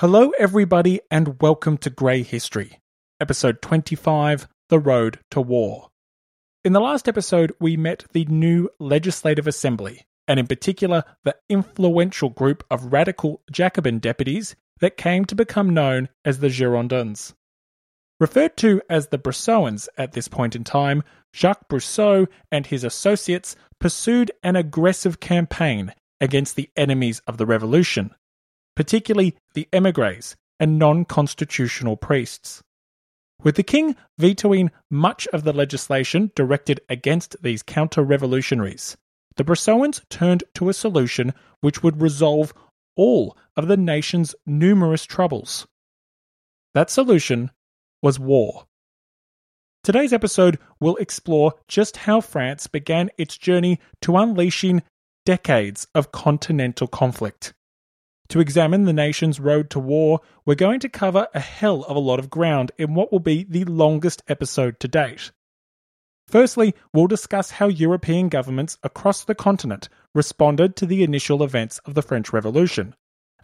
Hello, everybody, and welcome to Grey History, episode 25 The Road to War. In the last episode, we met the new Legislative Assembly, and in particular, the influential group of radical Jacobin deputies that came to become known as the Girondins. Referred to as the Brissotins at this point in time, Jacques Brissot and his associates pursued an aggressive campaign against the enemies of the revolution particularly the emigres and non constitutional priests. With the king vetoing much of the legislation directed against these counter revolutionaries, the Brissotins turned to a solution which would resolve all of the nation's numerous troubles. That solution was war. Today's episode will explore just how France began its journey to unleashing decades of continental conflict. To examine the nation's road to war, we're going to cover a hell of a lot of ground in what will be the longest episode to date. Firstly, we'll discuss how European governments across the continent responded to the initial events of the French Revolution,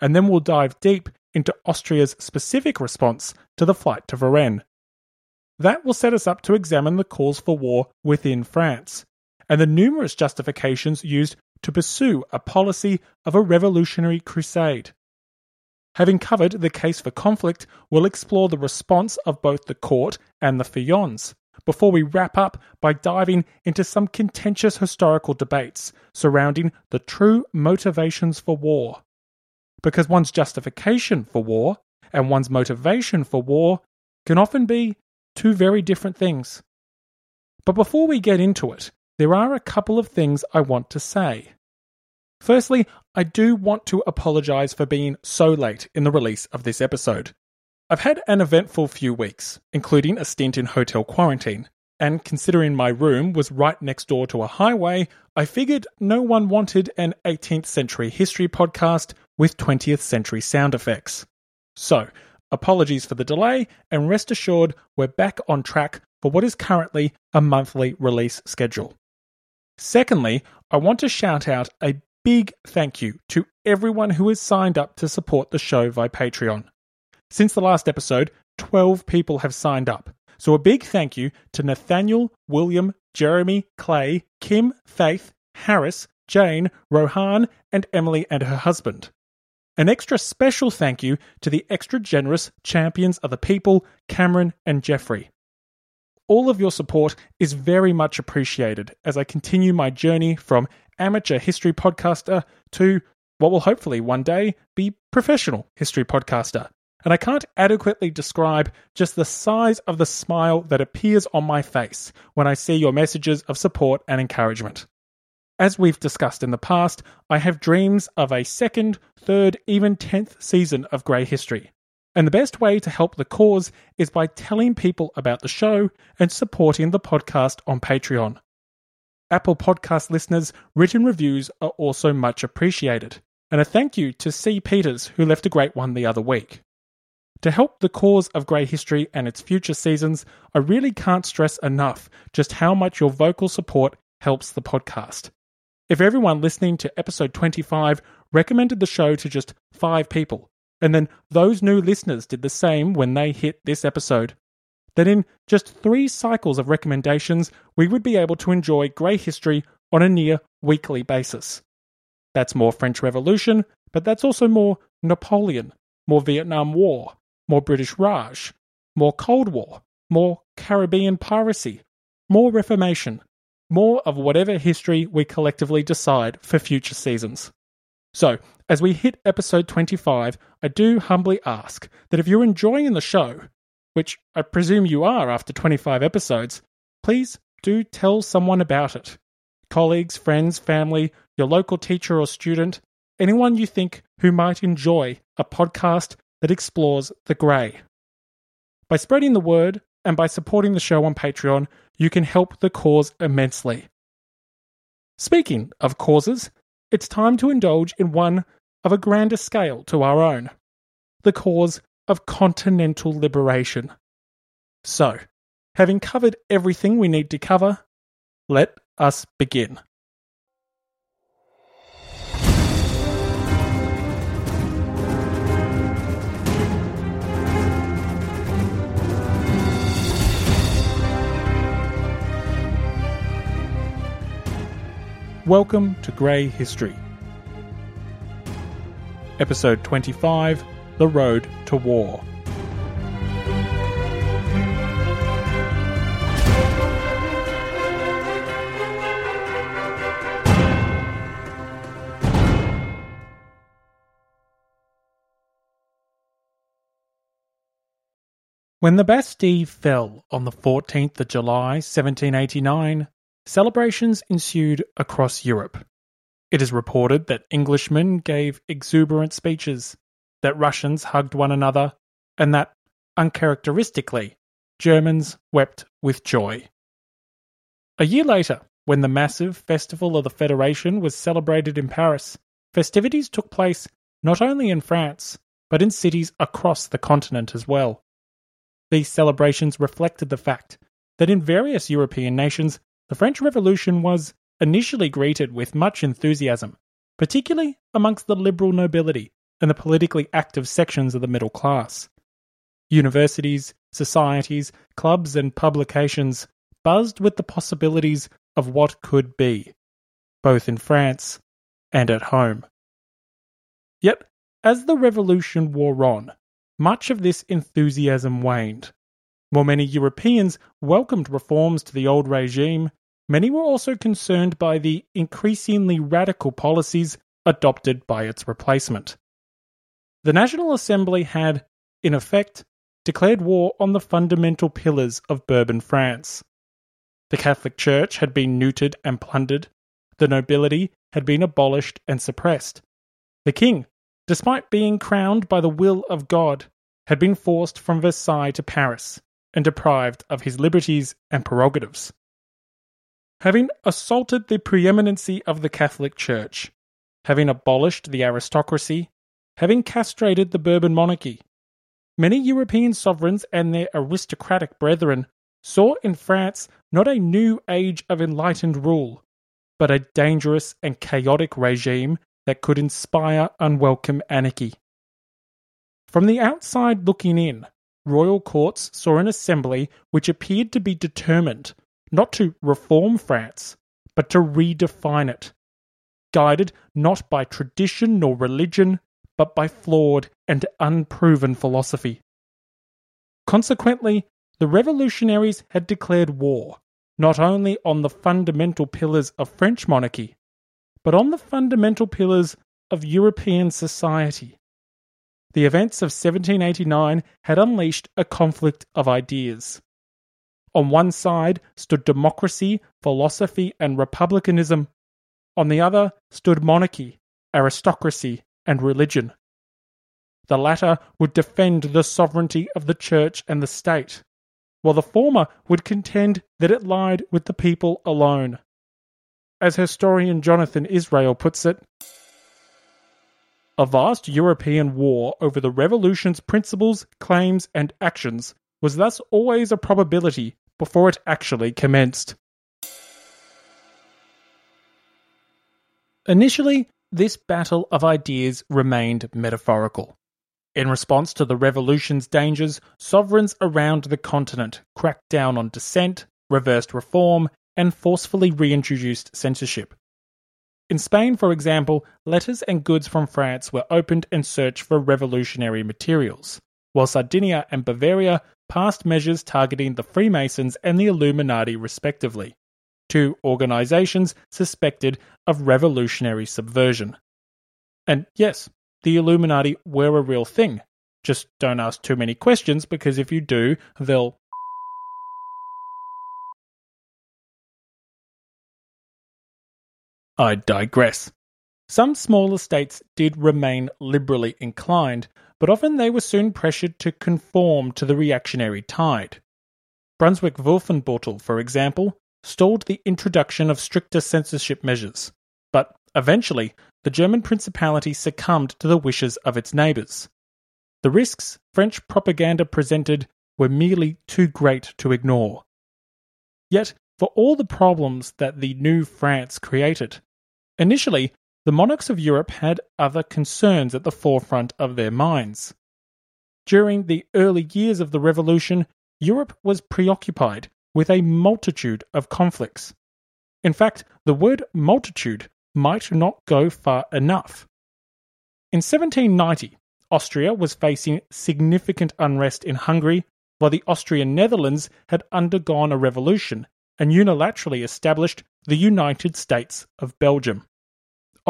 and then we'll dive deep into Austria's specific response to the flight to Varennes. That will set us up to examine the calls for war within France, and the numerous justifications used to pursue a policy of a revolutionary crusade. Having covered the case for conflict, we'll explore the response of both the court and the Feuillants, before we wrap up by diving into some contentious historical debates surrounding the true motivations for war. Because one's justification for war and one's motivation for war can often be two very different things. But before we get into it, there are a couple of things I want to say. Firstly, I do want to apologise for being so late in the release of this episode. I've had an eventful few weeks, including a stint in hotel quarantine, and considering my room was right next door to a highway, I figured no one wanted an 18th century history podcast with 20th century sound effects. So, apologies for the delay, and rest assured we're back on track for what is currently a monthly release schedule. Secondly, I want to shout out a big thank you to everyone who has signed up to support the show via Patreon. Since the last episode, 12 people have signed up. So a big thank you to Nathaniel, William, Jeremy, Clay, Kim, Faith, Harris, Jane, Rohan, and Emily and her husband. An extra special thank you to the extra generous champions of the people, Cameron and Jeffrey. All of your support is very much appreciated as I continue my journey from amateur history podcaster to what will hopefully one day be professional history podcaster. And I can't adequately describe just the size of the smile that appears on my face when I see your messages of support and encouragement. As we've discussed in the past, I have dreams of a second, third, even tenth season of Grey History. And the best way to help the cause is by telling people about the show and supporting the podcast on Patreon. Apple Podcast listeners' written reviews are also much appreciated. And a thank you to C. Peters, who left a great one the other week. To help the cause of Grey History and its future seasons, I really can't stress enough just how much your vocal support helps the podcast. If everyone listening to episode 25 recommended the show to just five people, and then those new listeners did the same when they hit this episode. That in just three cycles of recommendations, we would be able to enjoy Grey history on a near weekly basis. That's more French Revolution, but that's also more Napoleon, more Vietnam War, more British Raj, more Cold War, more Caribbean piracy, more Reformation, more of whatever history we collectively decide for future seasons. So, as we hit episode 25, I do humbly ask that if you're enjoying the show, which I presume you are after 25 episodes, please do tell someone about it. Colleagues, friends, family, your local teacher or student, anyone you think who might enjoy a podcast that explores the grey. By spreading the word and by supporting the show on Patreon, you can help the cause immensely. Speaking of causes, it's time to indulge in one of a grander scale to our own the cause of continental liberation. So, having covered everything we need to cover, let us begin. Welcome to Grey History. Episode 25 The Road to War. When the Bastille fell on the 14th of July 1789, Celebrations ensued across Europe. It is reported that Englishmen gave exuberant speeches, that Russians hugged one another, and that, uncharacteristically, Germans wept with joy. A year later, when the massive Festival of the Federation was celebrated in Paris, festivities took place not only in France, but in cities across the continent as well. These celebrations reflected the fact that in various European nations the French Revolution was initially greeted with much enthusiasm, particularly amongst the liberal nobility and the politically active sections of the middle class. Universities, societies, clubs, and publications buzzed with the possibilities of what could be, both in France and at home. Yet, as the revolution wore on, much of this enthusiasm waned. While many Europeans welcomed reforms to the old regime, Many were also concerned by the increasingly radical policies adopted by its replacement. The National Assembly had, in effect, declared war on the fundamental pillars of Bourbon France. The Catholic Church had been neutered and plundered, the nobility had been abolished and suppressed. The king, despite being crowned by the will of God, had been forced from Versailles to Paris and deprived of his liberties and prerogatives having assaulted the preeminency of the Catholic Church, having abolished the aristocracy, having castrated the Bourbon monarchy. Many European sovereigns and their aristocratic brethren saw in France not a new age of enlightened rule, but a dangerous and chaotic regime that could inspire unwelcome anarchy. From the outside looking in, royal courts saw an assembly which appeared to be determined not to reform France, but to redefine it, guided not by tradition nor religion, but by flawed and unproven philosophy. Consequently, the revolutionaries had declared war, not only on the fundamental pillars of French monarchy, but on the fundamental pillars of European society. The events of 1789 had unleashed a conflict of ideas. On one side stood democracy, philosophy, and republicanism. On the other stood monarchy, aristocracy, and religion. The latter would defend the sovereignty of the church and the state, while the former would contend that it lied with the people alone. As historian Jonathan Israel puts it, a vast European war over the revolution's principles, claims, and actions was thus always a probability before it actually commenced. Initially, this battle of ideas remained metaphorical. In response to the revolution's dangers, sovereigns around the continent cracked down on dissent, reversed reform, and forcefully reintroduced censorship. In Spain, for example, letters and goods from France were opened and searched for revolutionary materials, while Sardinia and Bavaria passed measures targeting the Freemasons and the Illuminati, respectively, two organizations suspected of revolutionary subversion. And yes, the Illuminati were a real thing. Just don't ask too many questions because if you do, they'll. I digress. Some smaller states did remain liberally inclined, but often they were soon pressured to conform to the reactionary tide. Brunswick Wolfenbüttel, for example, stalled the introduction of stricter censorship measures, but eventually the German principality succumbed to the wishes of its neighbours. The risks French propaganda presented were merely too great to ignore. Yet, for all the problems that the new France created, initially the monarchs of Europe had other concerns at the forefront of their minds. During the early years of the Revolution, Europe was preoccupied with a multitude of conflicts. In fact, the word multitude might not go far enough. In 1790, Austria was facing significant unrest in Hungary, while the Austrian Netherlands had undergone a revolution and unilaterally established the United States of Belgium.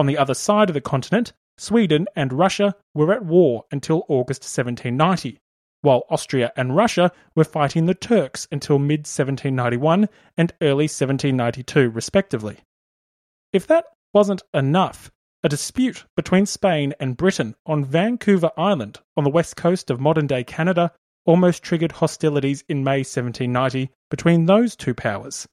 On the other side of the continent, Sweden and Russia were at war until August 1790, while Austria and Russia were fighting the Turks until mid 1791 and early 1792, respectively. If that wasn't enough, a dispute between Spain and Britain on Vancouver Island on the west coast of modern day Canada almost triggered hostilities in May 1790 between those two powers.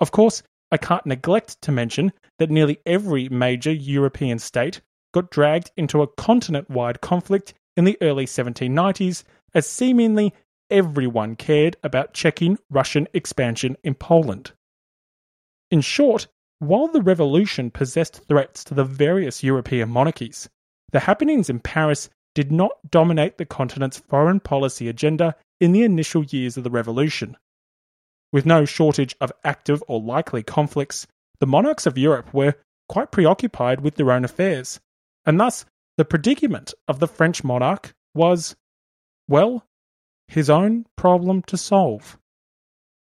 Of course, I can't neglect to mention that nearly every major European state got dragged into a continent wide conflict in the early 1790s as seemingly everyone cared about checking Russian expansion in Poland. In short, while the revolution possessed threats to the various European monarchies, the happenings in Paris did not dominate the continent's foreign policy agenda in the initial years of the revolution. With no shortage of active or likely conflicts, the monarchs of Europe were quite preoccupied with their own affairs, and thus the predicament of the French monarch was, well, his own problem to solve.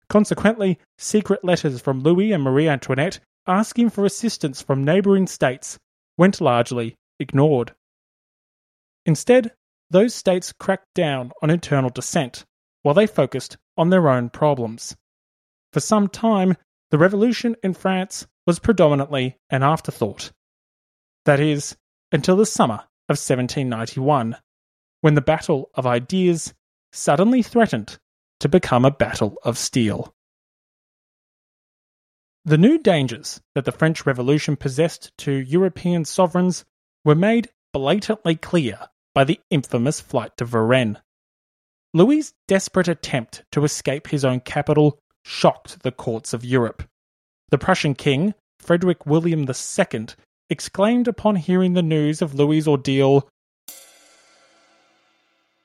Consequently, secret letters from Louis and Marie Antoinette asking for assistance from neighbouring states went largely ignored. Instead, those states cracked down on internal dissent while they focused on their own problems. For some time, the revolution in France was predominantly an afterthought. That is, until the summer of 1791, when the battle of ideas suddenly threatened to become a battle of steel. The new dangers that the French Revolution possessed to European sovereigns were made blatantly clear by the infamous flight to Varennes. Louis's desperate attempt to escape his own capital shocked the courts of Europe. The Prussian king, Frederick William II, exclaimed upon hearing the news of Louis's ordeal,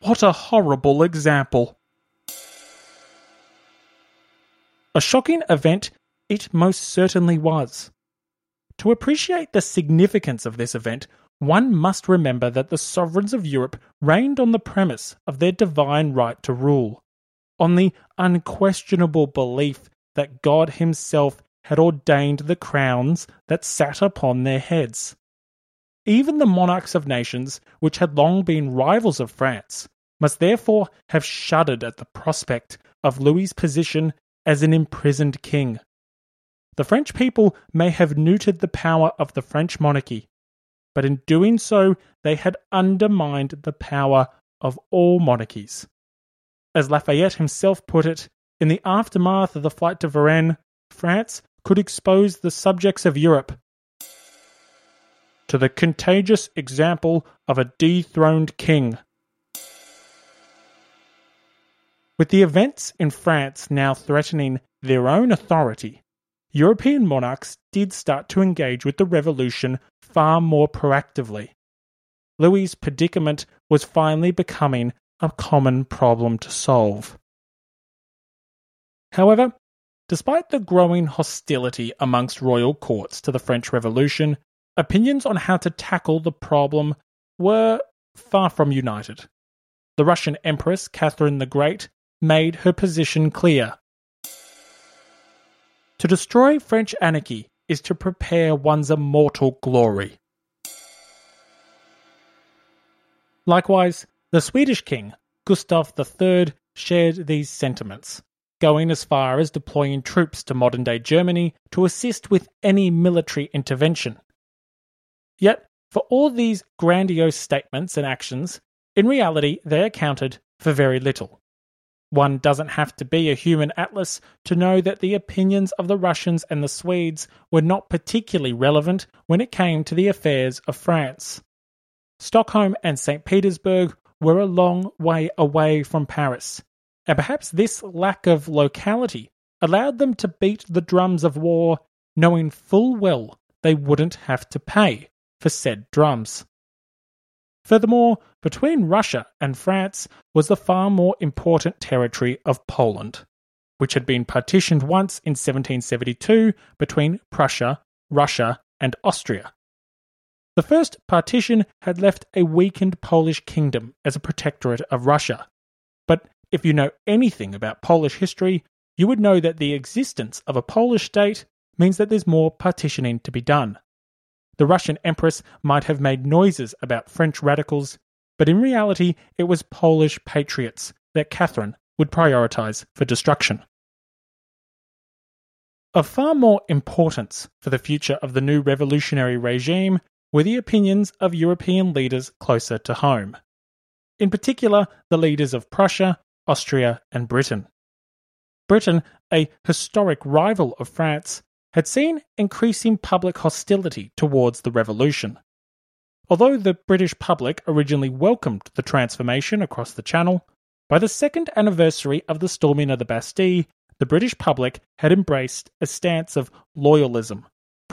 What a horrible example! A shocking event it most certainly was. To appreciate the significance of this event, one must remember that the sovereigns of Europe reigned on the premise of their divine right to rule, on the unquestionable belief that God Himself had ordained the crowns that sat upon their heads. Even the monarchs of nations, which had long been rivals of France, must therefore have shuddered at the prospect of Louis's position as an imprisoned king. The French people may have neutered the power of the French monarchy, but in doing so, they had undermined the power of all monarchies. As Lafayette himself put it, in the aftermath of the flight to Varennes, France could expose the subjects of Europe to the contagious example of a dethroned king. With the events in France now threatening their own authority, European monarchs did start to engage with the revolution far more proactively. Louis's predicament was finally becoming a common problem to solve. However, despite the growing hostility amongst royal courts to the French Revolution, opinions on how to tackle the problem were far from united. The Russian Empress Catherine the Great made her position clear. To destroy French anarchy is to prepare one's immortal glory. Likewise, the Swedish king, Gustav III, shared these sentiments, going as far as deploying troops to modern day Germany to assist with any military intervention. Yet, for all these grandiose statements and actions, In reality, they accounted for very little. One doesn't have to be a human atlas to know that the opinions of the Russians and the Swedes were not particularly relevant when it came to the affairs of France. Stockholm and St. Petersburg were a long way away from Paris, and perhaps this lack of locality allowed them to beat the drums of war, knowing full well they wouldn't have to pay for said drums. Furthermore, between Russia and France was the far more important territory of Poland, which had been partitioned once in 1772 between Prussia, Russia, and Austria. The first partition had left a weakened Polish kingdom as a protectorate of Russia. But if you know anything about Polish history, you would know that the existence of a Polish state means that there's more partitioning to be done. The Russian Empress might have made noises about French radicals, but in reality it was Polish patriots that Catherine would prioritize for destruction. Of far more importance for the future of the new revolutionary regime were the opinions of European leaders closer to home. In particular, the leaders of Prussia, Austria, and Britain. Britain, a historic rival of France, had seen increasing public hostility towards the revolution. Although the British public originally welcomed the transformation across the Channel, by the second anniversary of the storming of the Bastille, the British public had embraced a stance of loyalism,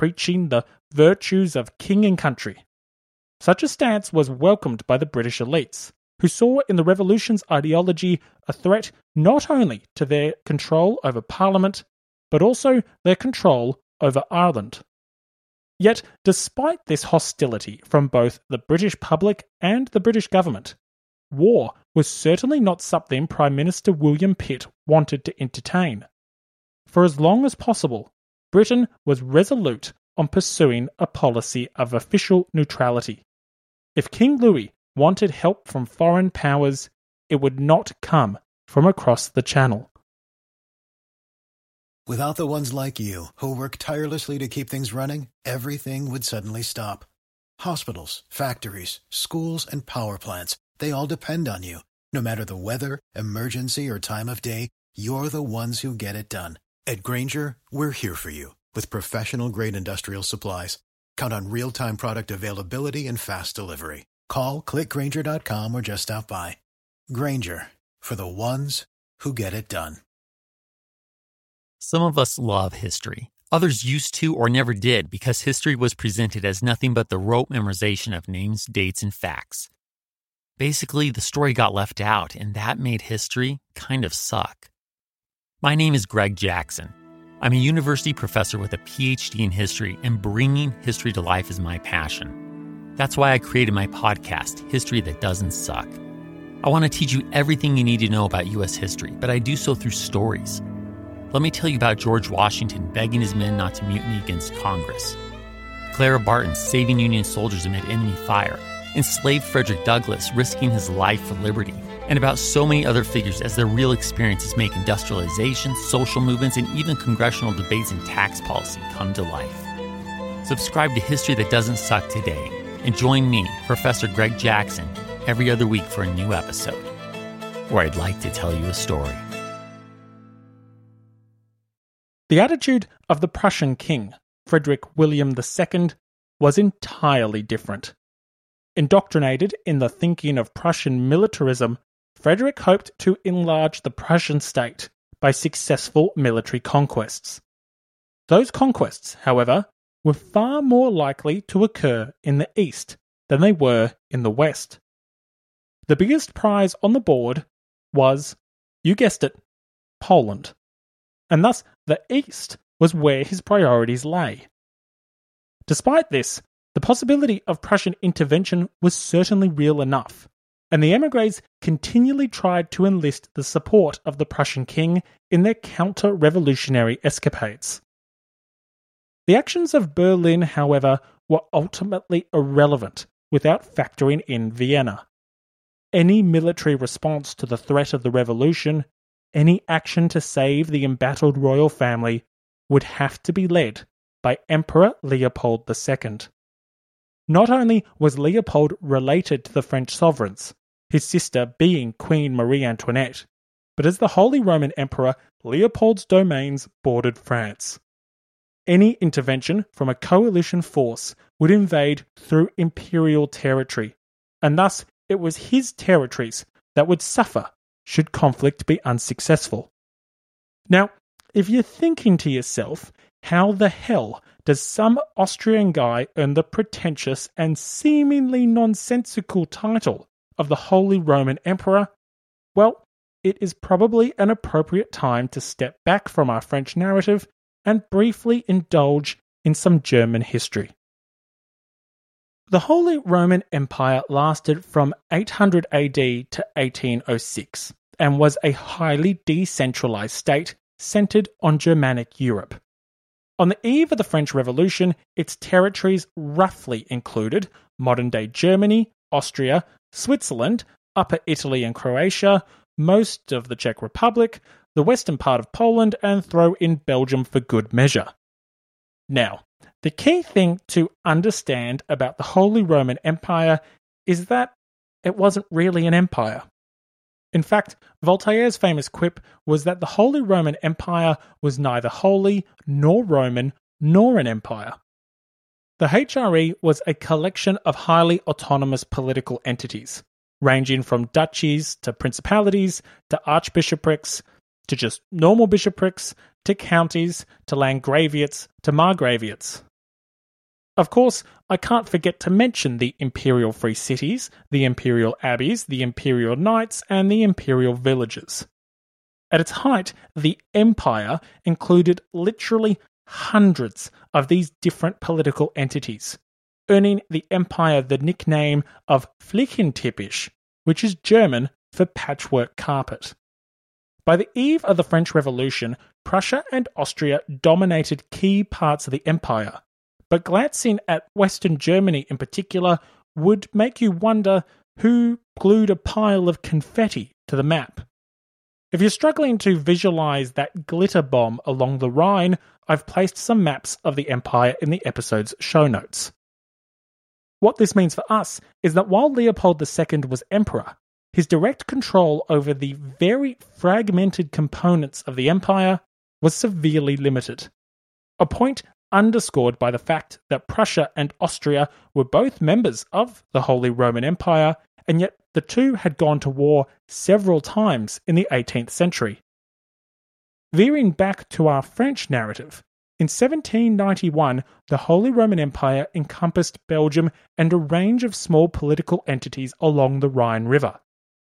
preaching the virtues of king and country. Such a stance was welcomed by the British elites, who saw in the revolution's ideology a threat not only to their control over Parliament, but also their control over Ireland. Yet, despite this hostility from both the British public and the British government, war was certainly not something Prime Minister William Pitt wanted to entertain. For as long as possible, Britain was resolute on pursuing a policy of official neutrality. If King Louis wanted help from foreign powers, it would not come from across the Channel. Without the ones like you, who work tirelessly to keep things running, everything would suddenly stop. Hospitals, factories, schools, and power plants, they all depend on you. No matter the weather, emergency, or time of day, you're the ones who get it done. At Grainger, we're here for you with professional grade industrial supplies. Count on real time product availability and fast delivery. Call clickgranger.com or just stop by. Grainger for the ones who get it done. Some of us love history. Others used to or never did because history was presented as nothing but the rote memorization of names, dates, and facts. Basically, the story got left out, and that made history kind of suck. My name is Greg Jackson. I'm a university professor with a PhD in history, and bringing history to life is my passion. That's why I created my podcast, History That Doesn't Suck. I want to teach you everything you need to know about U.S. history, but I do so through stories. Let me tell you about George Washington begging his men not to mutiny against Congress, Clara Barton saving Union soldiers amid enemy fire, enslaved Frederick Douglass risking his life for liberty, and about so many other figures as their real experiences make industrialization, social movements, and even congressional debates and tax policy come to life. Subscribe to History That Doesn't Suck today and join me, Professor Greg Jackson, every other week for a new episode, where I'd like to tell you a story. The attitude of the Prussian king, Frederick William II, was entirely different. Indoctrinated in the thinking of Prussian militarism, Frederick hoped to enlarge the Prussian state by successful military conquests. Those conquests, however, were far more likely to occur in the east than they were in the west. The biggest prize on the board was, you guessed it, Poland and thus the East was where his priorities lay. Despite this, the possibility of Prussian intervention was certainly real enough, and the emigres continually tried to enlist the support of the Prussian king in their counter revolutionary escapades. The actions of Berlin, however, were ultimately irrelevant without factoring in Vienna. Any military response to the threat of the revolution any action to save the embattled royal family would have to be led by Emperor Leopold II. Not only was Leopold related to the French sovereigns, his sister being Queen Marie Antoinette, but as the Holy Roman Emperor, Leopold's domains bordered France. Any intervention from a coalition force would invade through imperial territory, and thus it was his territories that would suffer should conflict be unsuccessful. Now, if you're thinking to yourself, how the hell does some Austrian guy earn the pretentious and seemingly nonsensical title of the Holy Roman Emperor? Well, it is probably an appropriate time to step back from our French narrative and briefly indulge in some German history. The Holy Roman Empire lasted from 800 AD to 1806 and was a highly decentralized state centered on Germanic Europe. On the eve of the French Revolution, its territories roughly included modern day Germany, Austria, Switzerland, Upper Italy and Croatia, most of the Czech Republic, the western part of Poland, and throw in Belgium for good measure. Now, the key thing to understand about the Holy Roman Empire is that it wasn't really an empire. In fact, Voltaire's famous quip was that the Holy Roman Empire was neither holy, nor Roman, nor an empire. The HRE was a collection of highly autonomous political entities, ranging from duchies to principalities to archbishoprics to just normal bishoprics to counties to landgraviates to margraviates. Of course, I can't forget to mention the imperial free cities, the imperial abbeys, the imperial knights, and the imperial villages. At its height, the empire included literally hundreds of these different political entities, earning the empire the nickname of Flickenteppich, which is German for patchwork carpet. By the eve of the French Revolution, Prussia and Austria dominated key parts of the empire, but glancing at Western Germany in particular would make you wonder who glued a pile of confetti to the map. If you're struggling to visualize that glitter bomb along the Rhine, I've placed some maps of the empire in the episode's show notes. What this means for us is that while Leopold II was emperor, his direct control over the very fragmented components of the empire was severely limited. A point underscored by the fact that Prussia and Austria were both members of the Holy Roman Empire, and yet the two had gone to war several times in the 18th century. Veering back to our French narrative, in 1791, the Holy Roman Empire encompassed Belgium and a range of small political entities along the Rhine River.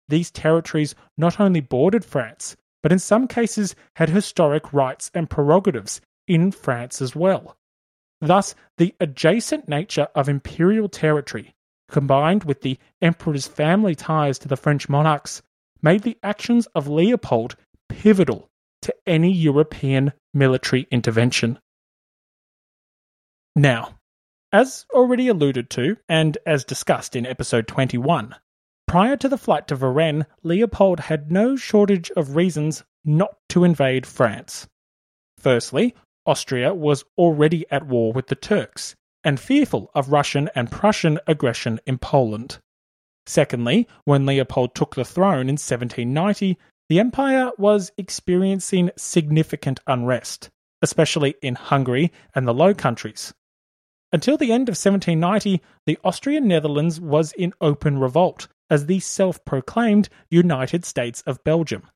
These territories not only bordered France, but in some cases had historic rights and prerogatives in France as well. Thus, the adjacent nature of imperial territory, combined with the emperor's family ties to the French monarchs, made the actions of Leopold pivotal to any European military intervention. Now, as already alluded to, and as discussed in episode 21, prior to the flight to Varennes, Leopold had no shortage of reasons not to invade France. Firstly, Austria was already at war with the Turks and fearful of Russian and Prussian aggression in Poland. Secondly, when Leopold took the throne in 1790, the empire was experiencing significant unrest, especially in Hungary and the Low Countries. Until the end of 1790, the Austrian Netherlands was in open revolt as the self proclaimed United States of Belgium.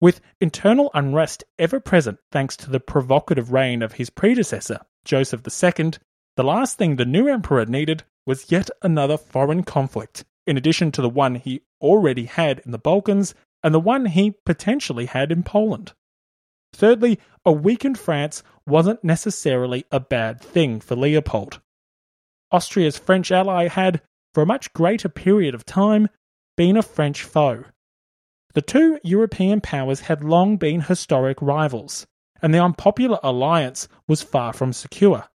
With internal unrest ever present thanks to the provocative reign of his predecessor, Joseph II, the last thing the new emperor needed was yet another foreign conflict, in addition to the one he already had in the Balkans and the one he potentially had in Poland. Thirdly, a weakened France wasn't necessarily a bad thing for Leopold. Austria's French ally had, for a much greater period of time, been a French foe, the two European powers had long been historic rivals, and the unpopular alliance was far from secure.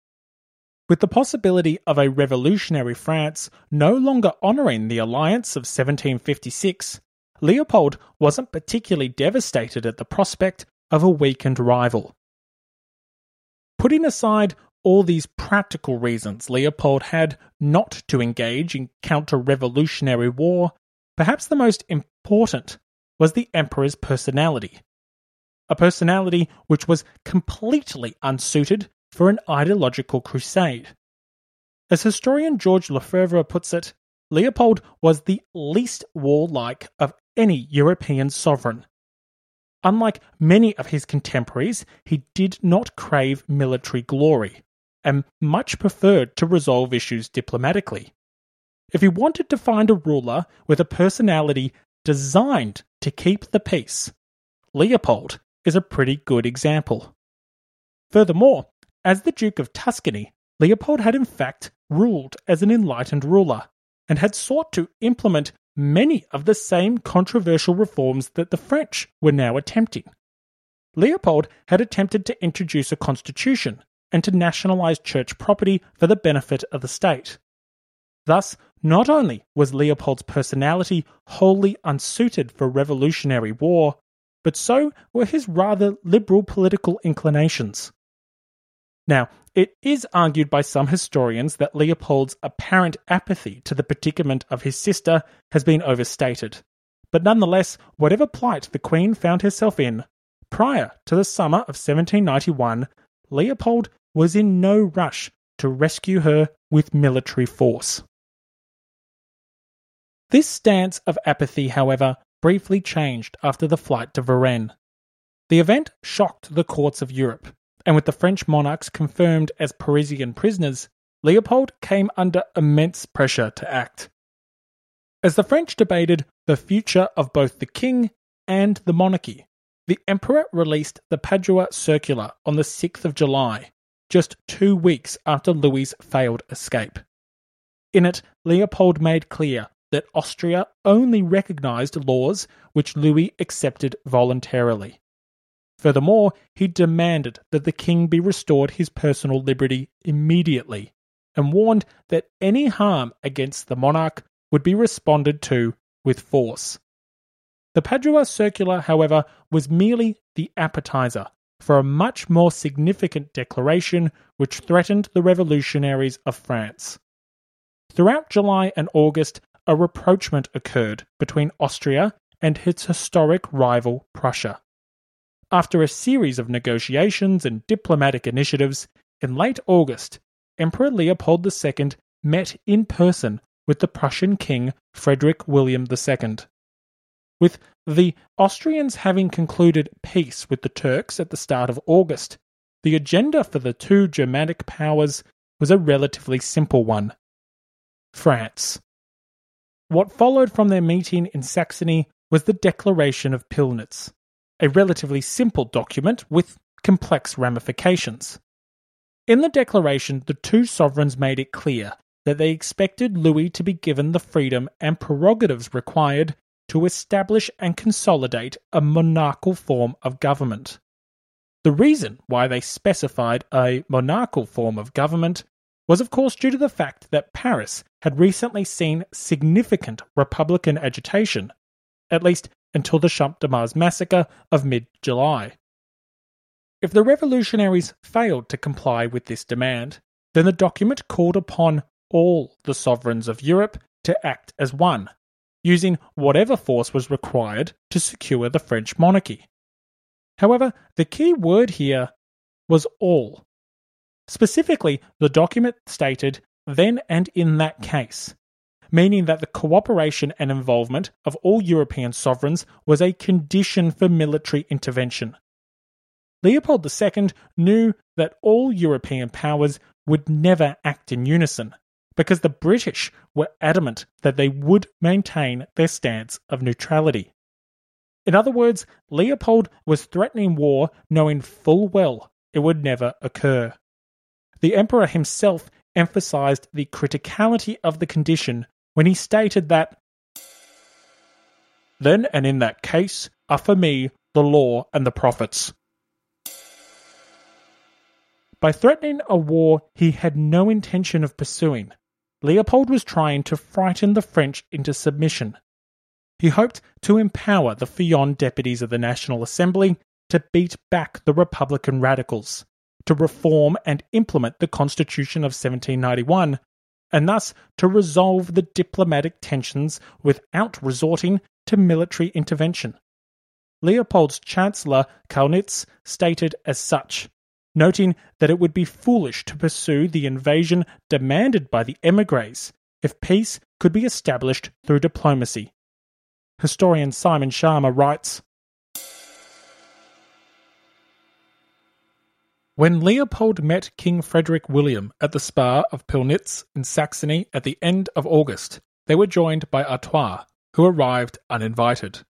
With the possibility of a revolutionary France no longer honouring the alliance of 1756, Leopold wasn't particularly devastated at the prospect of a weakened rival. Putting aside all these practical reasons Leopold had not to engage in counter revolutionary war, perhaps the most important was the emperor's personality. A personality which was completely unsuited for an ideological crusade. As historian Georges Lefebvre puts it, Leopold was the least warlike of any European sovereign. Unlike many of his contemporaries, he did not crave military glory, and much preferred to resolve issues diplomatically. If he wanted to find a ruler with a personality designed to keep the peace, Leopold is a pretty good example. Furthermore, as the Duke of Tuscany, Leopold had in fact ruled as an enlightened ruler and had sought to implement many of the same controversial reforms that the French were now attempting. Leopold had attempted to introduce a constitution and to nationalize church property for the benefit of the state. Thus, not only was Leopold's personality wholly unsuited for revolutionary war, but so were his rather liberal political inclinations. Now, it is argued by some historians that Leopold's apparent apathy to the predicament of his sister has been overstated. But nonetheless, whatever plight the Queen found herself in, prior to the summer of 1791, Leopold was in no rush to rescue her with military force. This stance of apathy, however, briefly changed after the flight to Varennes. The event shocked the courts of Europe, and with the French monarchs confirmed as Parisian prisoners, Leopold came under immense pressure to act. As the French debated the future of both the king and the monarchy, the emperor released the Padua Circular on the 6th of July, just two weeks after Louis's failed escape. In it, Leopold made clear that Austria only recognized laws which Louis accepted voluntarily. Furthermore, he demanded that the king be restored his personal liberty immediately, and warned that any harm against the monarch would be responded to with force. The Padua Circular, however, was merely the appetizer for a much more significant declaration which threatened the revolutionaries of France. Throughout July and August, a rapprochement occurred between Austria and its historic rival Prussia. After a series of negotiations and diplomatic initiatives, in late August, Emperor Leopold II met in person with the Prussian king Frederick William II. With the Austrians having concluded peace with the Turks at the start of August, the agenda for the two Germanic powers was a relatively simple one France. What followed from their meeting in Saxony was the Declaration of Pillnitz, a relatively simple document with complex ramifications. In the declaration, the two sovereigns made it clear that they expected Louis to be given the freedom and prerogatives required to establish and consolidate a monarchical form of government. The reason why they specified a monarchical form of government was of course due to the fact that Paris had recently seen significant Republican agitation, at least until the Champ de Mars massacre of mid July. If the revolutionaries failed to comply with this demand, then the document called upon all the sovereigns of Europe to act as one, using whatever force was required to secure the French monarchy. However, the key word here was all. Specifically, the document stated then and in that case, meaning that the cooperation and involvement of all European sovereigns was a condition for military intervention. Leopold II knew that all European powers would never act in unison, because the British were adamant that they would maintain their stance of neutrality. In other words, Leopold was threatening war knowing full well it would never occur. The emperor himself emphasized the criticality of the condition when he stated that then and in that case are for me the law and the prophets. By threatening a war he had no intention of pursuing, Leopold was trying to frighten the French into submission. He hoped to empower the Feuillant deputies of the National Assembly to beat back the Republican radicals, to reform and implement the Constitution of 1791, and thus to resolve the diplomatic tensions without resorting to military intervention. Leopold's Chancellor Kaunitz stated as such, noting that it would be foolish to pursue the invasion demanded by the emigres if peace could be established through diplomacy. Historian Simon Schama writes When Leopold met King Frederick William at the spa of Pillnitz in Saxony at the end of August, they were joined by Artois, who arrived uninvited.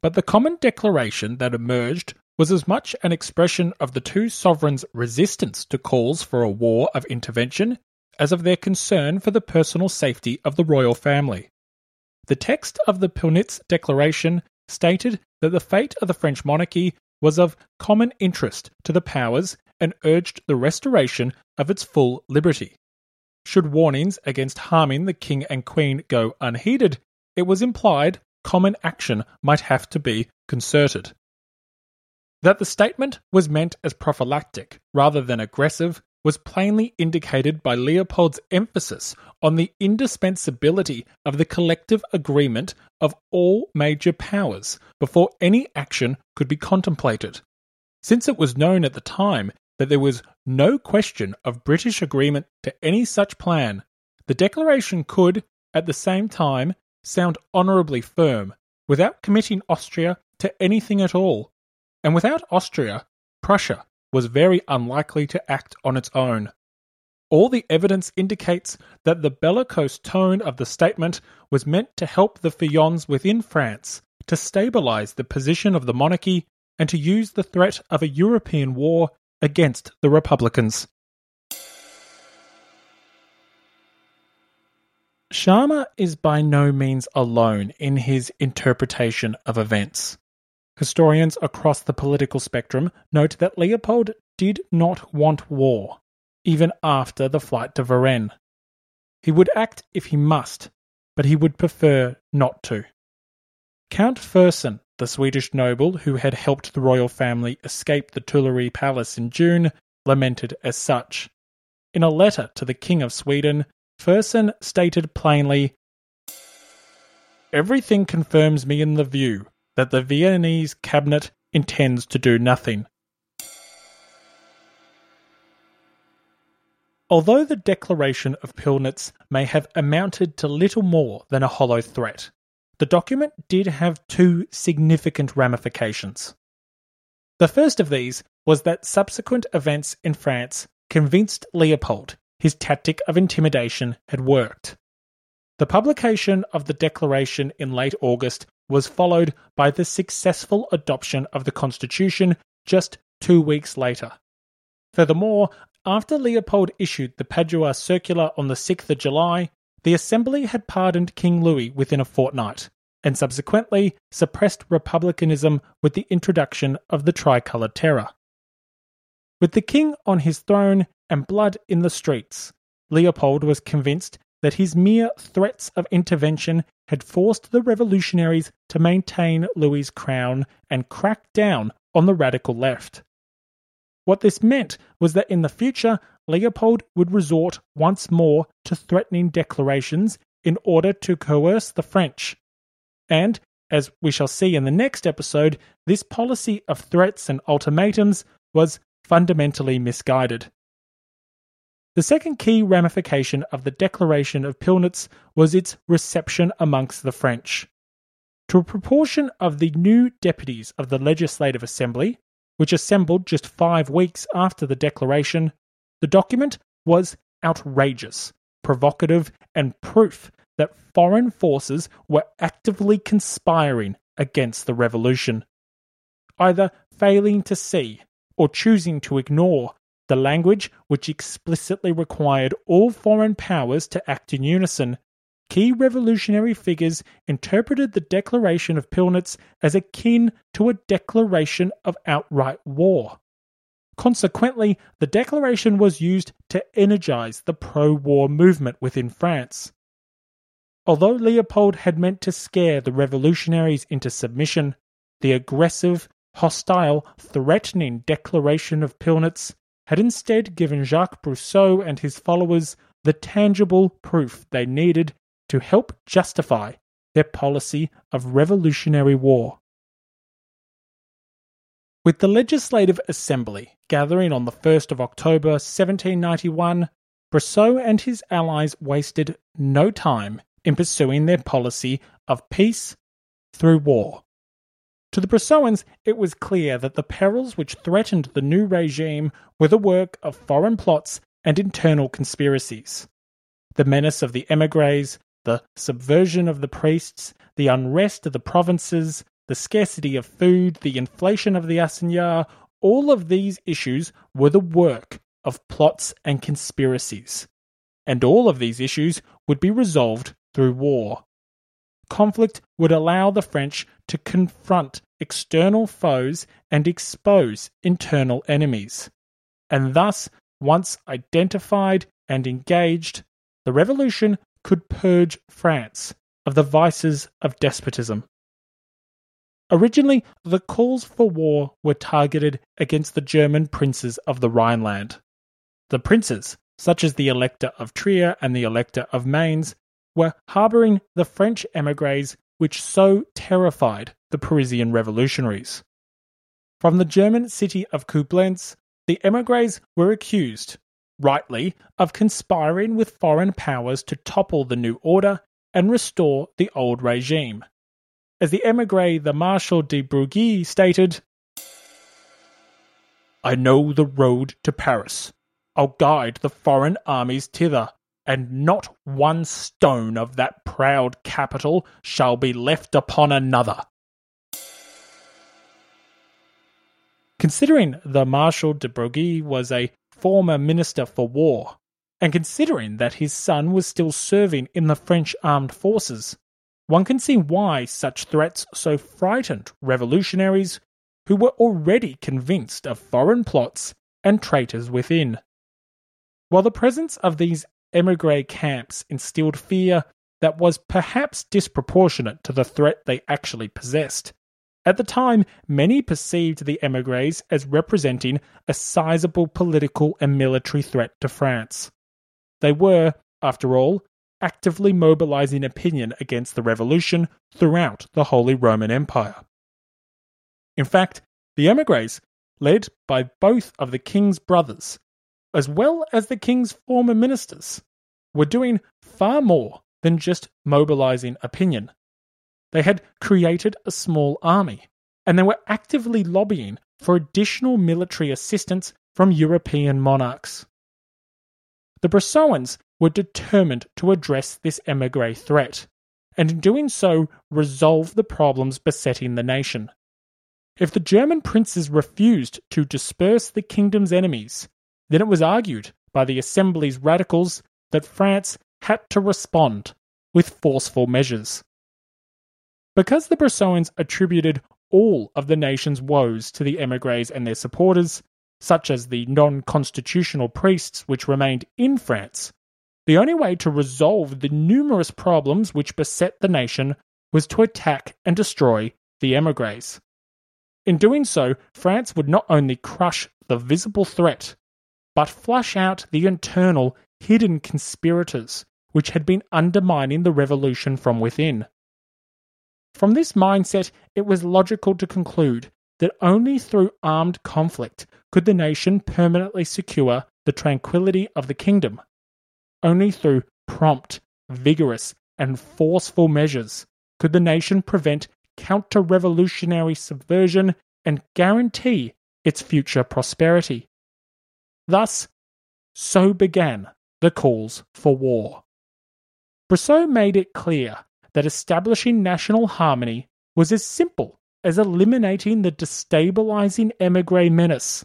But the common declaration that emerged was as much an expression of the two sovereigns' resistance to calls for a war of intervention as of their concern for the personal safety of the royal family. The text of the Pillnitz Declaration stated that the fate of the French monarchy was of common interest to the powers and urged the restoration of its full liberty. Should warnings against harming the king and queen go unheeded, it was implied common action might have to be concerted. That the statement was meant as prophylactic rather than aggressive was plainly indicated by Leopold's emphasis on the indispensability of the collective agreement of all major powers before any action could be contemplated. Since it was known at the time that there was no question of British agreement to any such plan, the declaration could, at the same time, sound honourably firm, without committing Austria to anything at all, and without Austria, Prussia was very unlikely to act on its own. All the evidence indicates that the bellicose tone of the statement was meant to help the Feuillants within France to stabilize the position of the monarchy and to use the threat of a European war against the Republicans. Schama is by no means alone in his interpretation of events. Historians across the political spectrum note that Leopold did not want war, even after the flight to Varennes. He would act if he must, but he would prefer not to. Count Fersen, the Swedish noble who had helped the royal family escape the Tuileries Palace in June, lamented as such. In a letter to the King of Sweden, Fersen stated plainly Everything confirms me in the view that the Viennese cabinet intends to do nothing. Although the declaration of Pillnitz may have amounted to little more than a hollow threat, the document did have two significant ramifications. The first of these was that subsequent events in France convinced Leopold his tactic of intimidation had worked. The publication of the declaration in late August was followed by the successful adoption of the Constitution just two weeks later. Furthermore, after Leopold issued the Padua Circular on the 6th of July, the Assembly had pardoned King Louis within a fortnight, and subsequently suppressed republicanism with the introduction of the Tricolour Terror. With the king on his throne and blood in the streets, Leopold was convinced that his mere threats of intervention had forced the revolutionaries to maintain Louis's crown and crack down on the radical left. What this meant was that in the future, Leopold would resort once more to threatening declarations in order to coerce the French. And, as we shall see in the next episode, this policy of threats and ultimatums was fundamentally misguided. The second key ramification of the Declaration of Pillnitz was its reception amongst the French. To a proportion of the new deputies of the Legislative Assembly, which assembled just five weeks after the Declaration, the document was outrageous, provocative, and proof that foreign forces were actively conspiring against the revolution. Either failing to see or choosing to ignore the language, which explicitly required all foreign powers to act in unison, key revolutionary figures interpreted the Declaration of Pillnitz as akin to a declaration of outright war. Consequently, the declaration was used to energize the pro war movement within France. Although Leopold had meant to scare the revolutionaries into submission, the aggressive, hostile, threatening declaration of Pillnitz had instead given Jacques Brissot and his followers the tangible proof they needed to help justify their policy of revolutionary war. With the Legislative Assembly gathering on the 1st of October 1791, Brissot and his allies wasted no time in pursuing their policy of peace through war. To the Brissotins, it was clear that the perils which threatened the new regime were the work of foreign plots and internal conspiracies. The menace of the emigres, the subversion of the priests, the unrest of the provinces, the scarcity of food, the inflation of the assignats, all of these issues were the work of plots and conspiracies. And all of these issues would be resolved through war. Conflict would allow the French to confront external foes and expose internal enemies. And thus, once identified and engaged, the revolution could purge France of the vices of despotism. Originally, the calls for war were targeted against the German princes of the Rhineland. The princes, such as the Elector of Trier and the Elector of Mainz, were harbouring the French emigres which so terrified the Parisian revolutionaries. From the German city of Koblenz, the emigres were accused, rightly, of conspiring with foreign powers to topple the new order and restore the old regime. As the emigre the Marshal de Broglie stated, I know the road to Paris. I'll guide the foreign armies thither, and not one stone of that proud capital shall be left upon another. Considering the Marshal de Broglie was a former Minister for War, and considering that his son was still serving in the French armed forces, one can see why such threats so frightened revolutionaries who were already convinced of foreign plots and traitors within. While the presence of these emigre camps instilled fear that was perhaps disproportionate to the threat they actually possessed, at the time, many perceived the emigres as representing a sizable political and military threat to France. They were, after all, actively mobilizing opinion against the revolution throughout the Holy Roman Empire. In fact, the emigres, led by both of the king's brothers, as well as the king's former ministers, were doing far more than just mobilizing opinion. They had created a small army, and they were actively lobbying for additional military assistance from European monarchs. The Brissotins were determined to address this emigre threat, and in doing so, resolve the problems besetting the nation. If the German princes refused to disperse the kingdom's enemies, then it was argued by the Assembly's radicals that France had to respond with forceful measures. Because the Brissotins attributed all of the nation's woes to the emigres and their supporters, such as the non constitutional priests which remained in France, the only way to resolve the numerous problems which beset the nation was to attack and destroy the emigres. In doing so, France would not only crush the visible threat, but flush out the internal, hidden conspirators which had been undermining the revolution from within. From this mindset, it was logical to conclude that only through armed conflict could the nation permanently secure the tranquility of the kingdom. Only through prompt, vigorous, and forceful measures could the nation prevent counter revolutionary subversion and guarantee its future prosperity. Thus, so began the calls for war. Brissot made it clear that establishing national harmony was as simple as eliminating the destabilizing emigre menace.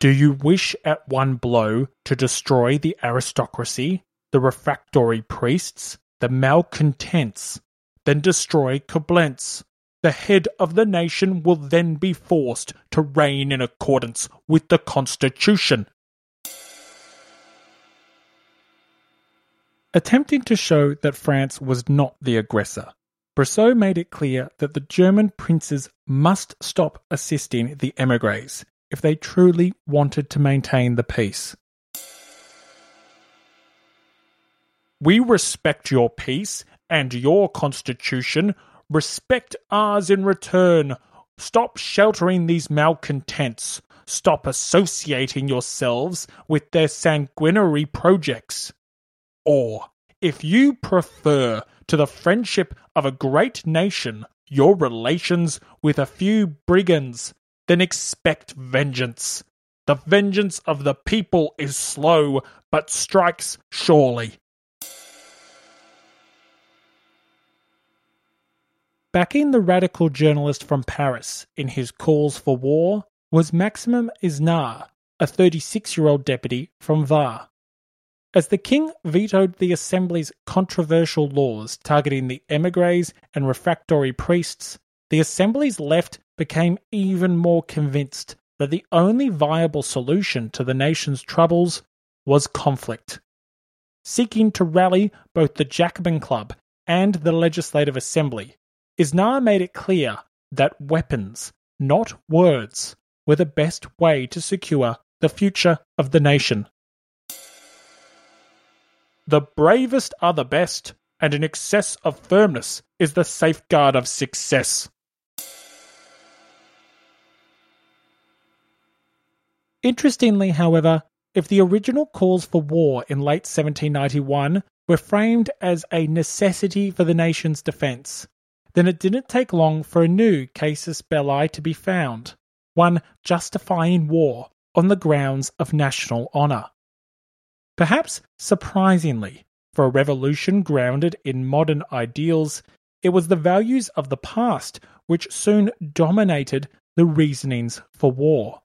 Do you wish at one blow to destroy the aristocracy, the refractory priests, the malcontents? Then destroy Coblentz. The head of the nation will then be forced to reign in accordance with the Constitution. Attempting to show that France was not the aggressor, Brissot made it clear that the German princes must stop assisting the emigres if they truly wanted to maintain the peace. We respect your peace and your constitution. Respect ours in return. Stop sheltering these malcontents. Stop associating yourselves with their sanguinary projects. Or, if you prefer to the friendship of a great nation your relations with a few brigands, then expect vengeance. The vengeance of the people is slow, but strikes surely. Backing the radical journalist from Paris in his calls for war was Maximin Isnard, a 36 year old deputy from Var. As the king vetoed the assembly's controversial laws targeting the emigres and refractory priests, the assembly's left became even more convinced that the only viable solution to the nation's troubles was conflict. Seeking to rally both the Jacobin Club and the Legislative Assembly, Isnard made it clear that weapons, not words, were the best way to secure the future of the nation. The bravest are the best, and an excess of firmness is the safeguard of success. Interestingly, however, if the original calls for war in late 1791 were framed as a necessity for the nation's defence, then it didn't take long for a new casus belli to be found, one justifying war on the grounds of national honour. Perhaps surprisingly, for a revolution grounded in modern ideals, it was the values of the past which soon dominated the reasonings for war.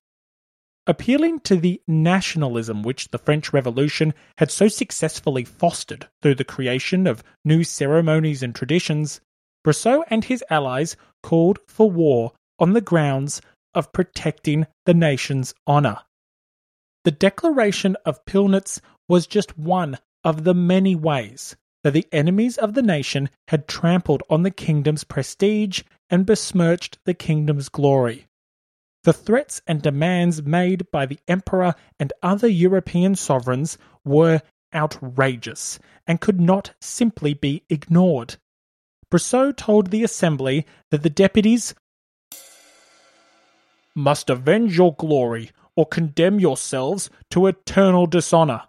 Appealing to the nationalism which the French Revolution had so successfully fostered through the creation of new ceremonies and traditions, Brissot and his allies called for war on the grounds of protecting the nation's honour. The Declaration of Pillnitz was just one of the many ways that the enemies of the nation had trampled on the kingdom's prestige and besmirched the kingdom's glory. The threats and demands made by the emperor and other European sovereigns were outrageous and could not simply be ignored. Brissot told the assembly that the deputies must avenge your glory or condemn yourselves to eternal dishonor.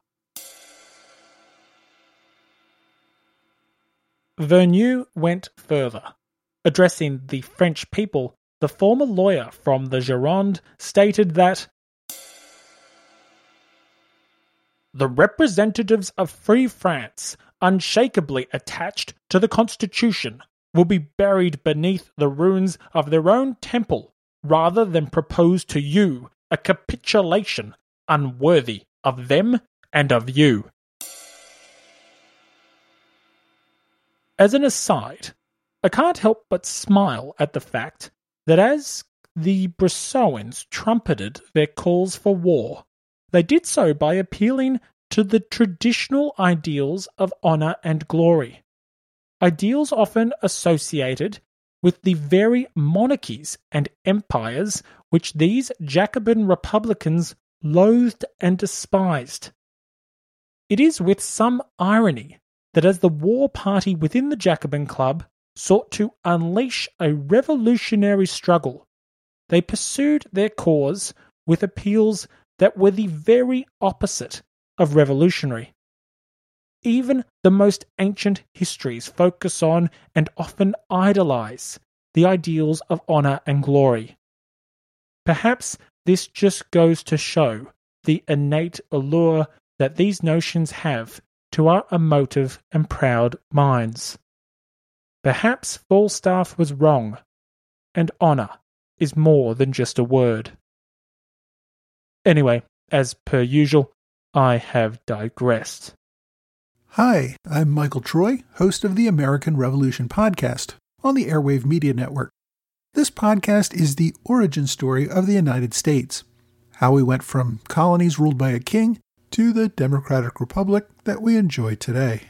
Vergniaud went further. Addressing the French people, the former lawyer from the Gironde stated that the representatives of free France, unshakably attached to the Constitution, will be buried beneath the ruins of their own temple rather than propose to you a capitulation unworthy of them and of you. As an aside, I can't help but smile at the fact that as the Brissotins trumpeted their calls for war, they did so by appealing to the traditional ideals of honour and glory. Ideals often associated with the very monarchies and empires which these Jacobin republicans loathed and despised. It is with some irony that as the war party within the Jacobin Club sought to unleash a revolutionary struggle, they pursued their cause with appeals that were the very opposite of revolutionary. Even the most ancient histories focus on and often idolize the ideals of honor and glory. Perhaps this just goes to show the innate allure that these notions have to our emotive and proud minds. Perhaps Falstaff was wrong, and honour is more than just a word. Anyway, as per usual, I have digressed. Hi, I'm Michael Troy, host of the American Revolution podcast on the Airwave Media Network. This podcast is the origin story of the United States, how we went from colonies ruled by a king to the democratic republic that we enjoy today.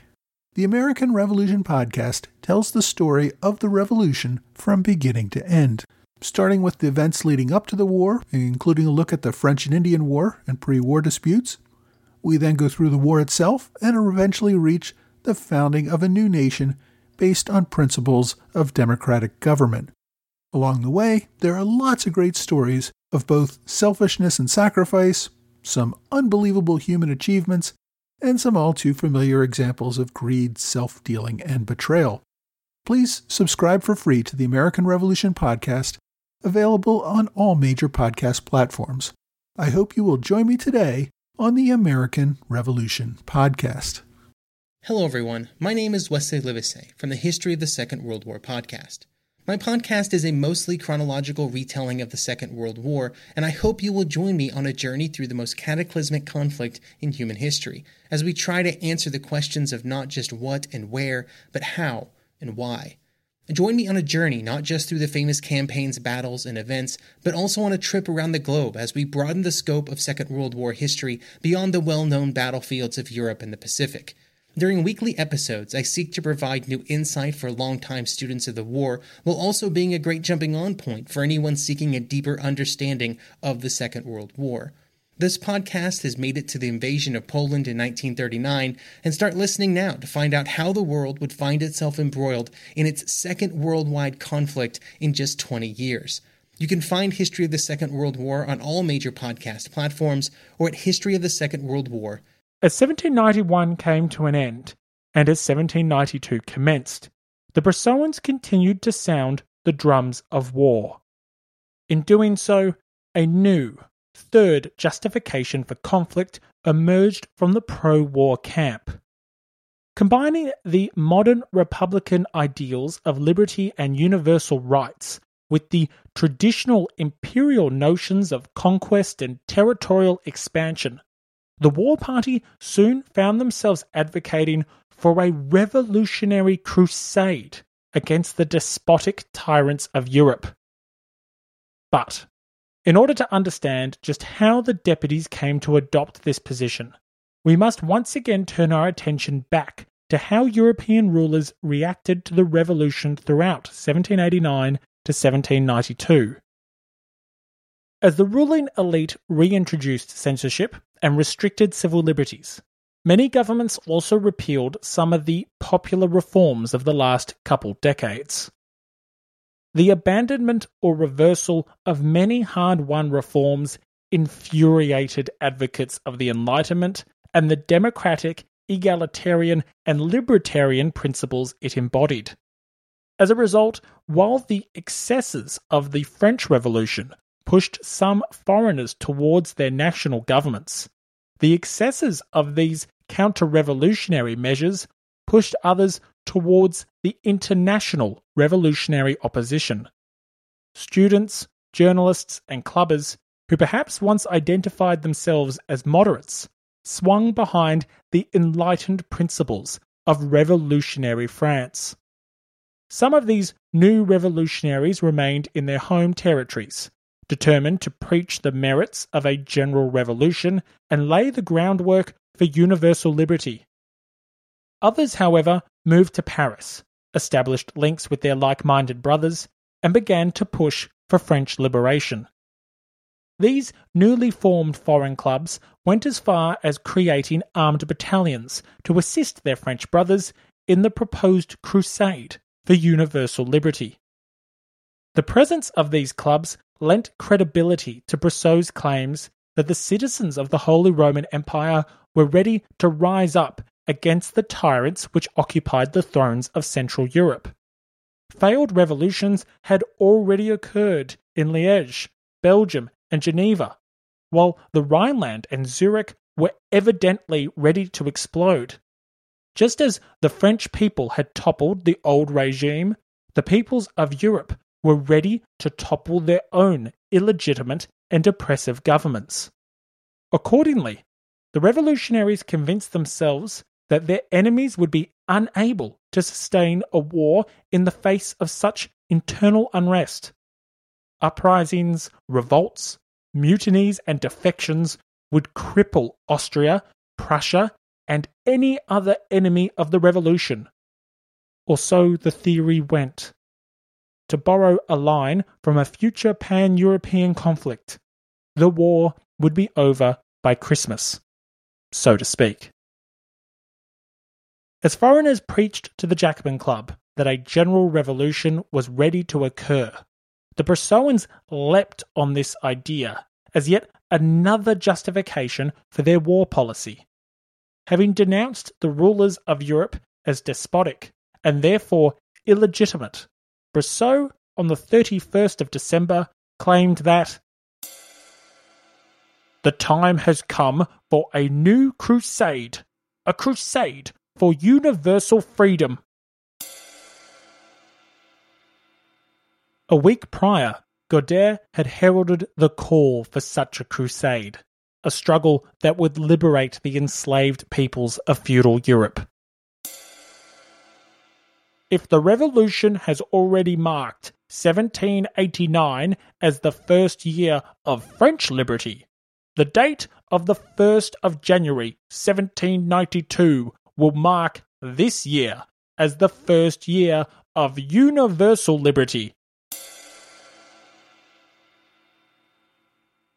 The American Revolution podcast tells the story of the revolution from beginning to end, starting with the events leading up to the war, including a look at the French and Indian War and pre war disputes. We then go through the war itself and eventually reach the founding of a new nation based on principles of democratic government. Along the way, there are lots of great stories of both selfishness and sacrifice, some unbelievable human achievements, and some all too familiar examples of greed, self dealing, and betrayal. Please subscribe for free to the American Revolution podcast, available on all major podcast platforms. I hope you will join me today on the American Revolution podcast. Hello, everyone. My name is Wesley Livesey from the History of the Second World War podcast. My podcast is a mostly chronological retelling of the Second World War, and I hope you will join me on a journey through the most cataclysmic conflict in human history as we try to answer the questions of not just what and where, but how and why. Join me on a journey not just through the famous campaigns, battles, and events, but also on a trip around the globe as we broaden the scope of Second World War history beyond the well known battlefields of Europe and the Pacific. During weekly episodes, I seek to provide new insight for longtime students of the war, while also being a great jumping on point for anyone seeking a deeper understanding of the Second World War. This podcast has made it to the invasion of Poland in 1939, and start listening now to find out how the world would find itself embroiled in its second worldwide conflict in just 20 years. You can find History of the Second World War on all major podcast platforms or at historyofthesecondworldwar.com as 1791 came to an end, and as 1792 commenced, the Brissotins continued to sound the drums of war. In doing so, a new, third justification for conflict emerged from the pro war camp. Combining the modern Republican ideals of liberty and universal rights with the traditional imperial notions of conquest and territorial expansion the War Party soon found themselves advocating for a revolutionary crusade against the despotic tyrants of Europe. But, in order to understand just how the deputies came to adopt this position, we must once again turn our attention back to how European rulers reacted to the revolution throughout 1789 to 1792. As the ruling elite reintroduced censorship and restricted civil liberties, many governments also repealed some of the popular reforms of the last couple decades. The abandonment or reversal of many hard won reforms infuriated advocates of the Enlightenment and the democratic, egalitarian, and libertarian principles it embodied. As a result, while the excesses of the French Revolution pushed some foreigners towards their national governments. The excesses of these counter revolutionary measures pushed others towards the international revolutionary opposition. Students, journalists, and clubbers, who perhaps once identified themselves as moderates, swung behind the enlightened principles of revolutionary France. Some of these new revolutionaries remained in their home territories, determined to preach the merits of a general revolution and lay the groundwork for universal liberty. Others, however, moved to Paris, established links with their like minded brothers, and began to push for French liberation. These newly formed foreign clubs went as far as creating armed battalions to assist their French brothers in the proposed crusade for universal liberty. The presence of these clubs lent credibility to Brissot's claims that the citizens of the Holy Roman Empire were ready to rise up against the tyrants which occupied the thrones of Central Europe. Failed revolutions had already occurred in Liège, Belgium, and Geneva, while the Rhineland and Zurich were evidently ready to explode. Just as the French people had toppled the old regime, the peoples of Europe were ready to topple their own illegitimate and oppressive governments. Accordingly, the revolutionaries convinced themselves that their enemies would be unable to sustain a war in the face of such internal unrest. Uprisings, revolts, mutinies, and defections would cripple Austria, Prussia, and any other enemy of the revolution. Or so the theory went to borrow a line from a future pan European conflict. The war would be over by Christmas, so to speak. As foreigners preached to the Jacobin Club that a general revolution was ready to occur, the Brissotins leapt on this idea as yet another justification for their war policy. Having denounced the rulers of Europe as despotic and therefore illegitimate, Brissot on the 31st of December claimed that the time has come for a new crusade, a crusade for universal freedom. A week prior, Guadet had heralded the call for such a crusade, a struggle that would liberate the enslaved peoples of feudal Europe. If the revolution has already marked 1789 as the first year of French liberty, the date of the 1st of January 1792 will mark this year as the first year of universal liberty.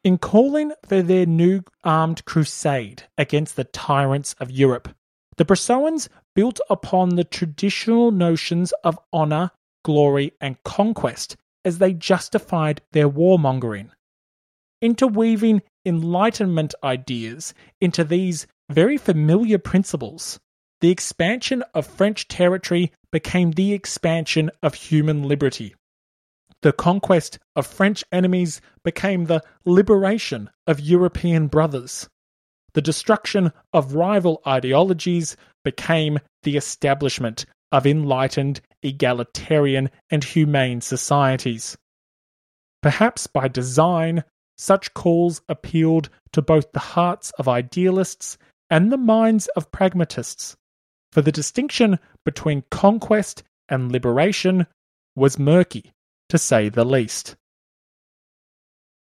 In calling for their new armed crusade against the tyrants of Europe, the Brissotins built upon the traditional notions of honour, glory, and conquest as they justified their warmongering. Interweaving Enlightenment ideas into these very familiar principles, the expansion of French territory became the expansion of human liberty. The conquest of French enemies became the liberation of European brothers. The destruction of rival ideologies became the establishment of enlightened, egalitarian, and humane societies. Perhaps by design, such calls appealed to both the hearts of idealists and the minds of pragmatists, for the distinction between conquest and liberation was murky to say the least.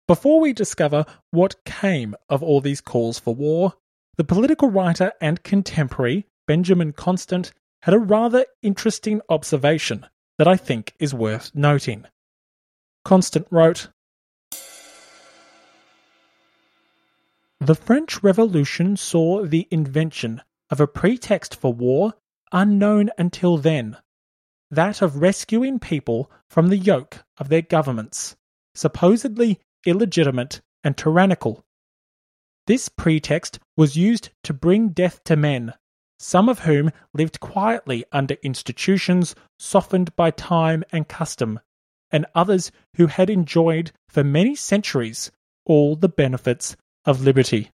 Before we discover what came of all these calls for war, the political writer and contemporary Benjamin Constant had a rather interesting observation that I think is worth noting. Constant wrote The French Revolution saw the invention of a pretext for war unknown until then that of rescuing people from the yoke of their governments, supposedly illegitimate and tyrannical. This pretext was used to bring death to men, some of whom lived quietly under institutions softened by time and custom, and others who had enjoyed for many centuries all the benefits of liberty.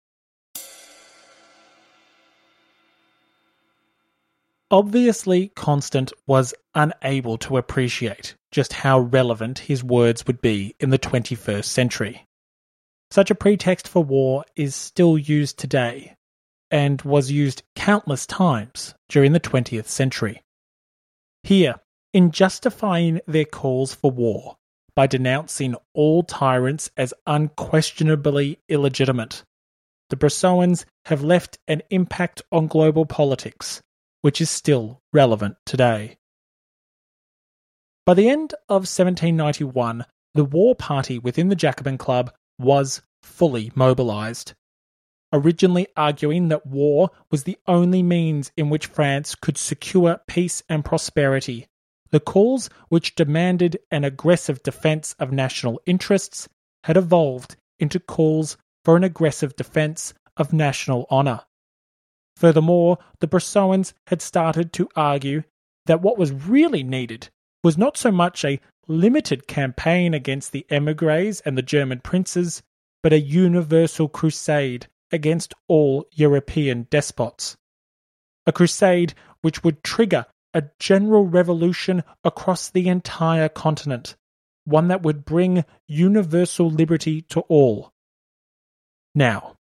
Obviously, Constant was unable to appreciate just how relevant his words would be in the 21st century. Such a pretext for war is still used today, and was used countless times during the 20th century. Here, in justifying their calls for war by denouncing all tyrants as unquestionably illegitimate, the Brissotins have left an impact on global politics which is still relevant today. By the end of 1791, the war party within the Jacobin Club was fully mobilized. Originally arguing that war was the only means in which France could secure peace and prosperity, the calls which demanded an aggressive defense of national interests had evolved into calls for an aggressive defense of national honor. Furthermore, the Brissotins had started to argue that what was really needed was not so much a limited campaign against the emigres and the German princes, but a universal crusade against all European despots. A crusade which would trigger a general revolution across the entire continent, one that would bring universal liberty to all. Now,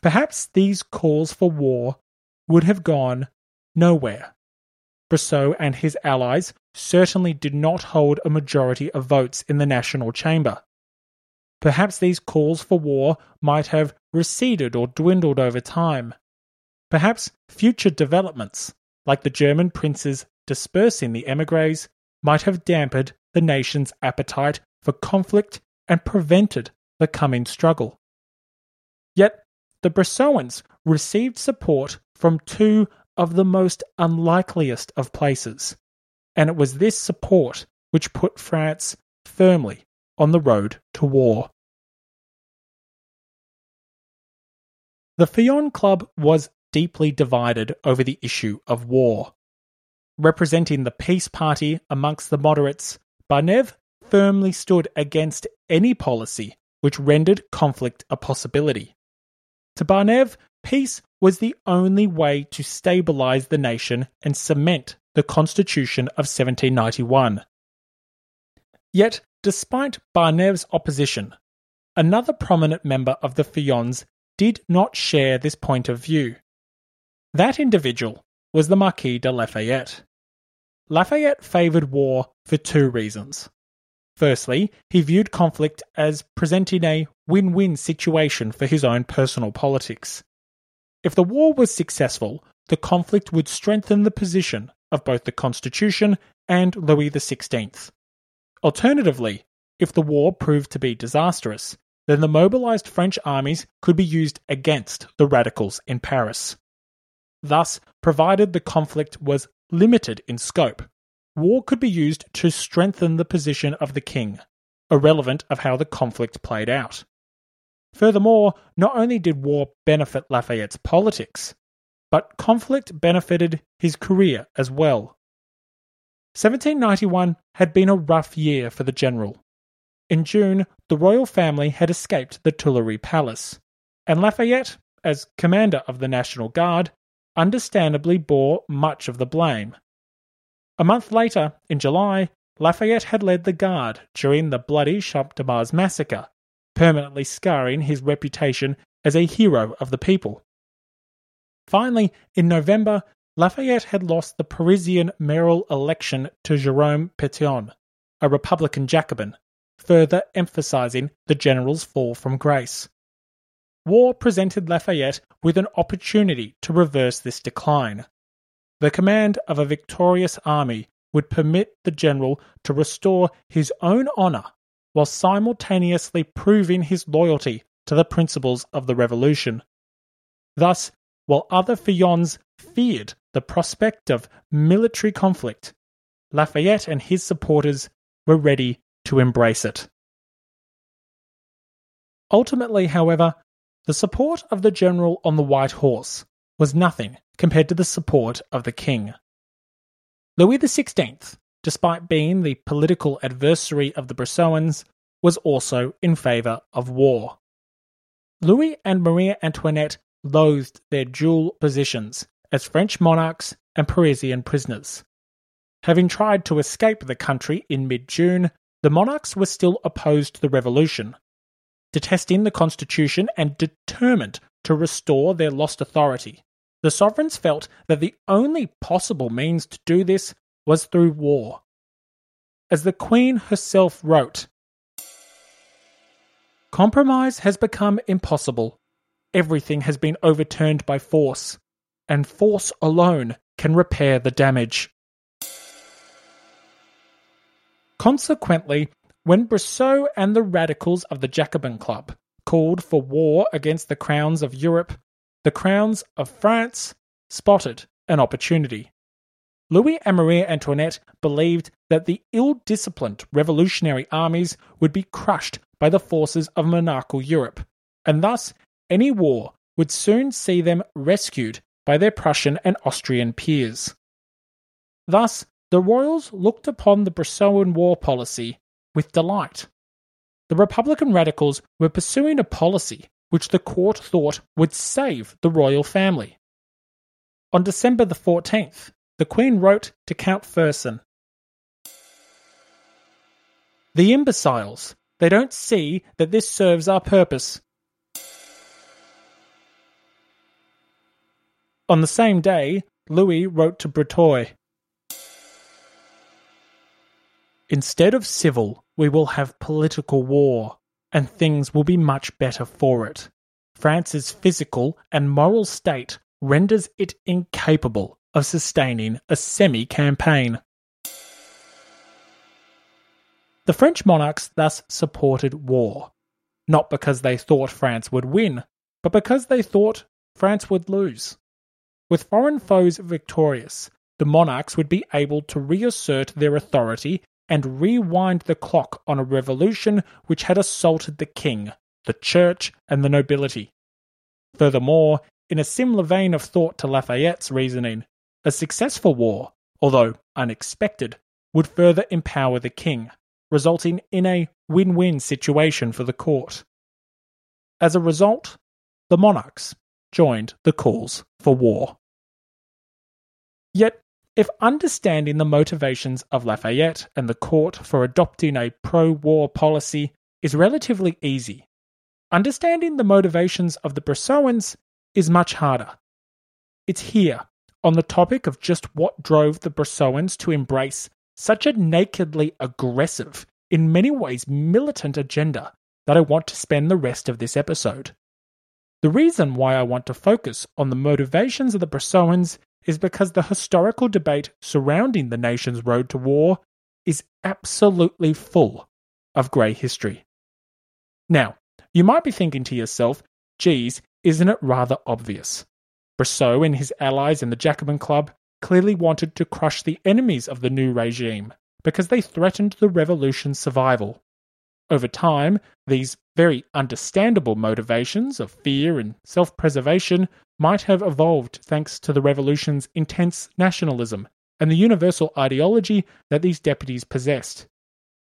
perhaps these calls for war would have gone nowhere. Brissot and his allies certainly did not hold a majority of votes in the National Chamber. Perhaps these calls for war might have receded or dwindled over time. Perhaps future developments, like the German princes dispersing the emigres, might have dampened the nation's appetite for conflict and prevented the coming struggle. The Brissotins received support from two of the most unlikeliest of places, and it was this support which put France firmly on the road to war. The Feuillant Club was deeply divided over the issue of war. Representing the peace party amongst the moderates, Barnave firmly stood against any policy which rendered conflict a possibility. To Barnave, peace was the only way to stabilize the nation and cement the Constitution of 1791. Yet, despite Barnave's opposition, another prominent member of the Feuillants did not share this point of view. That individual was the Marquis de Lafayette. Lafayette favoured war for two reasons. Firstly, he viewed conflict as presenting a win win situation for his own personal politics. If the war was successful, the conflict would strengthen the position of both the Constitution and Louis XVI. Alternatively, if the war proved to be disastrous, then the mobilized French armies could be used against the radicals in Paris. Thus, provided the conflict was limited in scope, war could be used to strengthen the position of the king, irrelevant of how the conflict played out. Furthermore, not only did war benefit Lafayette's politics, but conflict benefited his career as well. 1791 had been a rough year for the general. In June, the royal family had escaped the Tuileries Palace, and Lafayette, as commander of the National Guard, understandably bore much of the blame. A month later, in July, Lafayette had led the Guard during the bloody Champ de Mars massacre, permanently scarring his reputation as a hero of the people. Finally, in November, Lafayette had lost the Parisian mayoral election to Jerome Pétion, a Republican Jacobin, further emphasizing the general's fall from grace. War presented Lafayette with an opportunity to reverse this decline. The command of a victorious army would permit the general to restore his own honor while simultaneously proving his loyalty to the principles of the revolution. Thus, while other Feuillants feared the prospect of military conflict, Lafayette and his supporters were ready to embrace it. Ultimately, however, the support of the general on the white horse was nothing compared to the support of the king. Louis XVI, despite being the political adversary of the Brissotins, was also in favour of war. Louis and Maria Antoinette loathed their dual positions as French monarchs and Parisian prisoners. Having tried to escape the country in mid June, the monarchs were still opposed to the revolution, detesting the constitution and determined to restore their lost authority. The sovereigns felt that the only possible means to do this was through war. As the Queen herself wrote, Compromise has become impossible. Everything has been overturned by force, and force alone can repair the damage. Consequently, when Brissot and the radicals of the Jacobin Club called for war against the crowns of Europe, the crowns of France spotted an opportunity. Louis and Marie Antoinette believed that the ill disciplined revolutionary armies would be crushed by the forces of monarchical Europe, and thus any war would soon see them rescued by their Prussian and Austrian peers. Thus, the royals looked upon the Brissotin war policy with delight. The Republican radicals were pursuing a policy which the court thought would save the royal family. On December the 14th, the Queen wrote to Count Fersen The imbeciles, they don't see that this serves our purpose. On the same day, Louis wrote to Breteuil Instead of civil, we will have political war, and things will be much better for it. France's physical and moral state renders it incapable of sustaining a semi campaign. The French monarchs thus supported war, not because they thought France would win, but because they thought France would lose. With foreign foes victorious, the monarchs would be able to reassert their authority and rewind the clock on a revolution which had assaulted the king, the church, and the nobility. Furthermore, in a similar vein of thought to Lafayette's reasoning, a successful war, although unexpected, would further empower the king, resulting in a win win situation for the court. As a result, the monarchs joined the calls for war. Yet, if understanding the motivations of Lafayette and the court for adopting a pro war policy is relatively easy, understanding the motivations of the Brissotins is much harder. It's here, on the topic of just what drove the Brissotins to embrace such a nakedly aggressive, in many ways militant agenda, that I want to spend the rest of this episode. The reason why I want to focus on the motivations of the Brissotins is because the historical debate surrounding the nation's road to war is absolutely full of grey history. Now, you might be thinking to yourself, geez, isn't it rather obvious? Brissot and his allies in the Jacobin Club clearly wanted to crush the enemies of the new regime because they threatened the revolution's survival. Over time, these very understandable motivations of fear and self preservation might have evolved thanks to the revolution's intense nationalism and the universal ideology that these deputies possessed.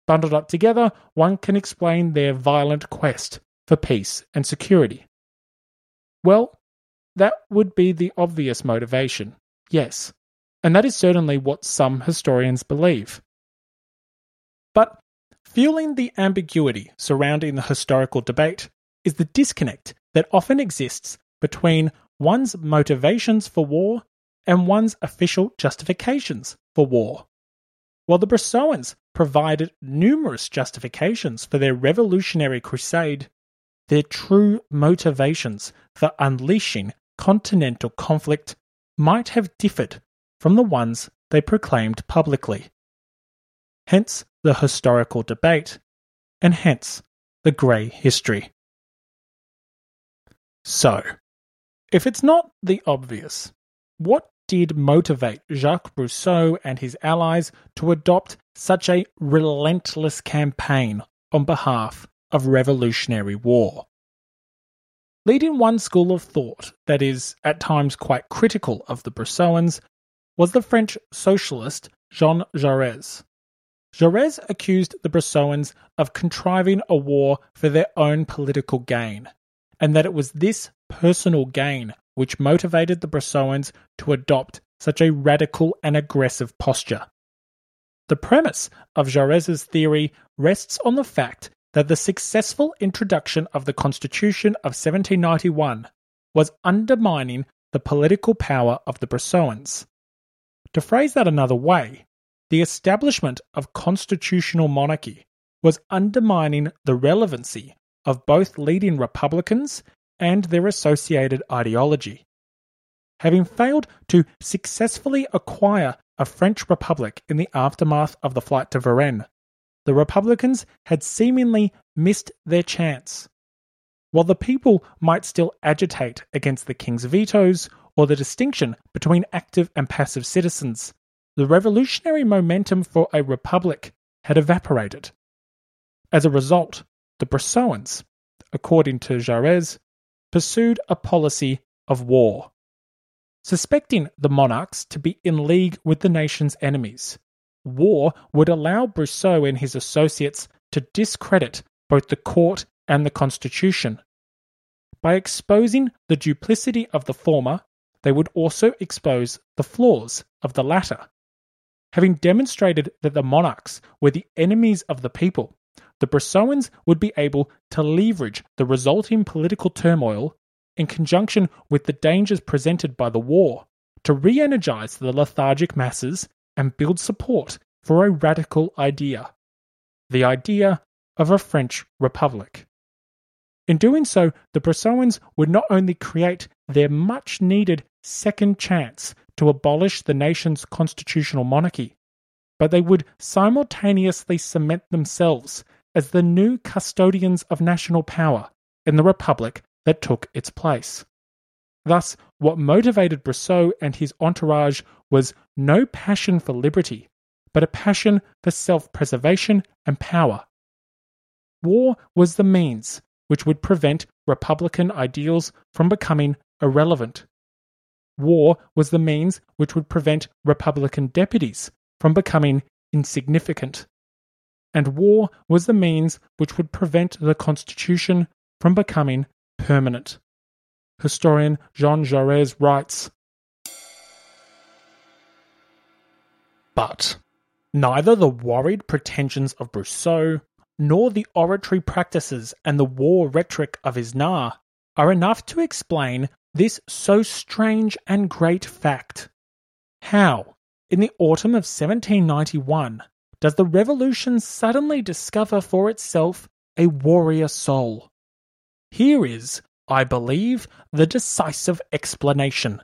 Bundled up together, one can explain their violent quest for peace and security. Well, that would be the obvious motivation, yes, and that is certainly what some historians believe. But Fueling the ambiguity surrounding the historical debate is the disconnect that often exists between one's motivations for war and one's official justifications for war. While the Brissotins provided numerous justifications for their revolutionary crusade, their true motivations for unleashing continental conflict might have differed from the ones they proclaimed publicly. Hence, the historical debate, and hence the grey history. So, if it's not the obvious, what did motivate Jacques Brissot and his allies to adopt such a relentless campaign on behalf of revolutionary war? Leading one school of thought that is at times quite critical of the Brissotins was the French socialist Jean Jaurès. Jaurès accused the Brissotins of contriving a war for their own political gain, and that it was this personal gain which motivated the Brissotins to adopt such a radical and aggressive posture. The premise of Jaurès's theory rests on the fact that the successful introduction of the Constitution of 1791 was undermining the political power of the Brissotins. To phrase that another way, the establishment of constitutional monarchy was undermining the relevancy of both leading Republicans and their associated ideology. Having failed to successfully acquire a French Republic in the aftermath of the flight to Varennes, the Republicans had seemingly missed their chance. While the people might still agitate against the king's vetoes or the distinction between active and passive citizens, the revolutionary momentum for a republic had evaporated. As a result, the Brissotins, according to Jaurès, pursued a policy of war. Suspecting the monarchs to be in league with the nation's enemies, war would allow Brissot and his associates to discredit both the court and the constitution. By exposing the duplicity of the former, they would also expose the flaws of the latter. Having demonstrated that the monarchs were the enemies of the people, the Brissotins would be able to leverage the resulting political turmoil in conjunction with the dangers presented by the war to re energize the lethargic masses and build support for a radical idea the idea of a French Republic. In doing so, the Brissotins would not only create their much needed second chance to abolish the nation's constitutional monarchy, but they would simultaneously cement themselves as the new custodians of national power in the republic that took its place. Thus, what motivated Brissot and his entourage was no passion for liberty, but a passion for self preservation and power. War was the means which would prevent Republican ideals from becoming irrelevant. War was the means which would prevent Republican deputies from becoming insignificant. And war was the means which would prevent the Constitution from becoming permanent. Historian Jean Jaurès writes But neither the worried pretensions of Brissot nor the oratory practices and the war rhetoric of Isnard are enough to explain this so strange and great fact. How, in the autumn of 1791, does the revolution suddenly discover for itself a warrior soul? Here is, I believe, the decisive explanation.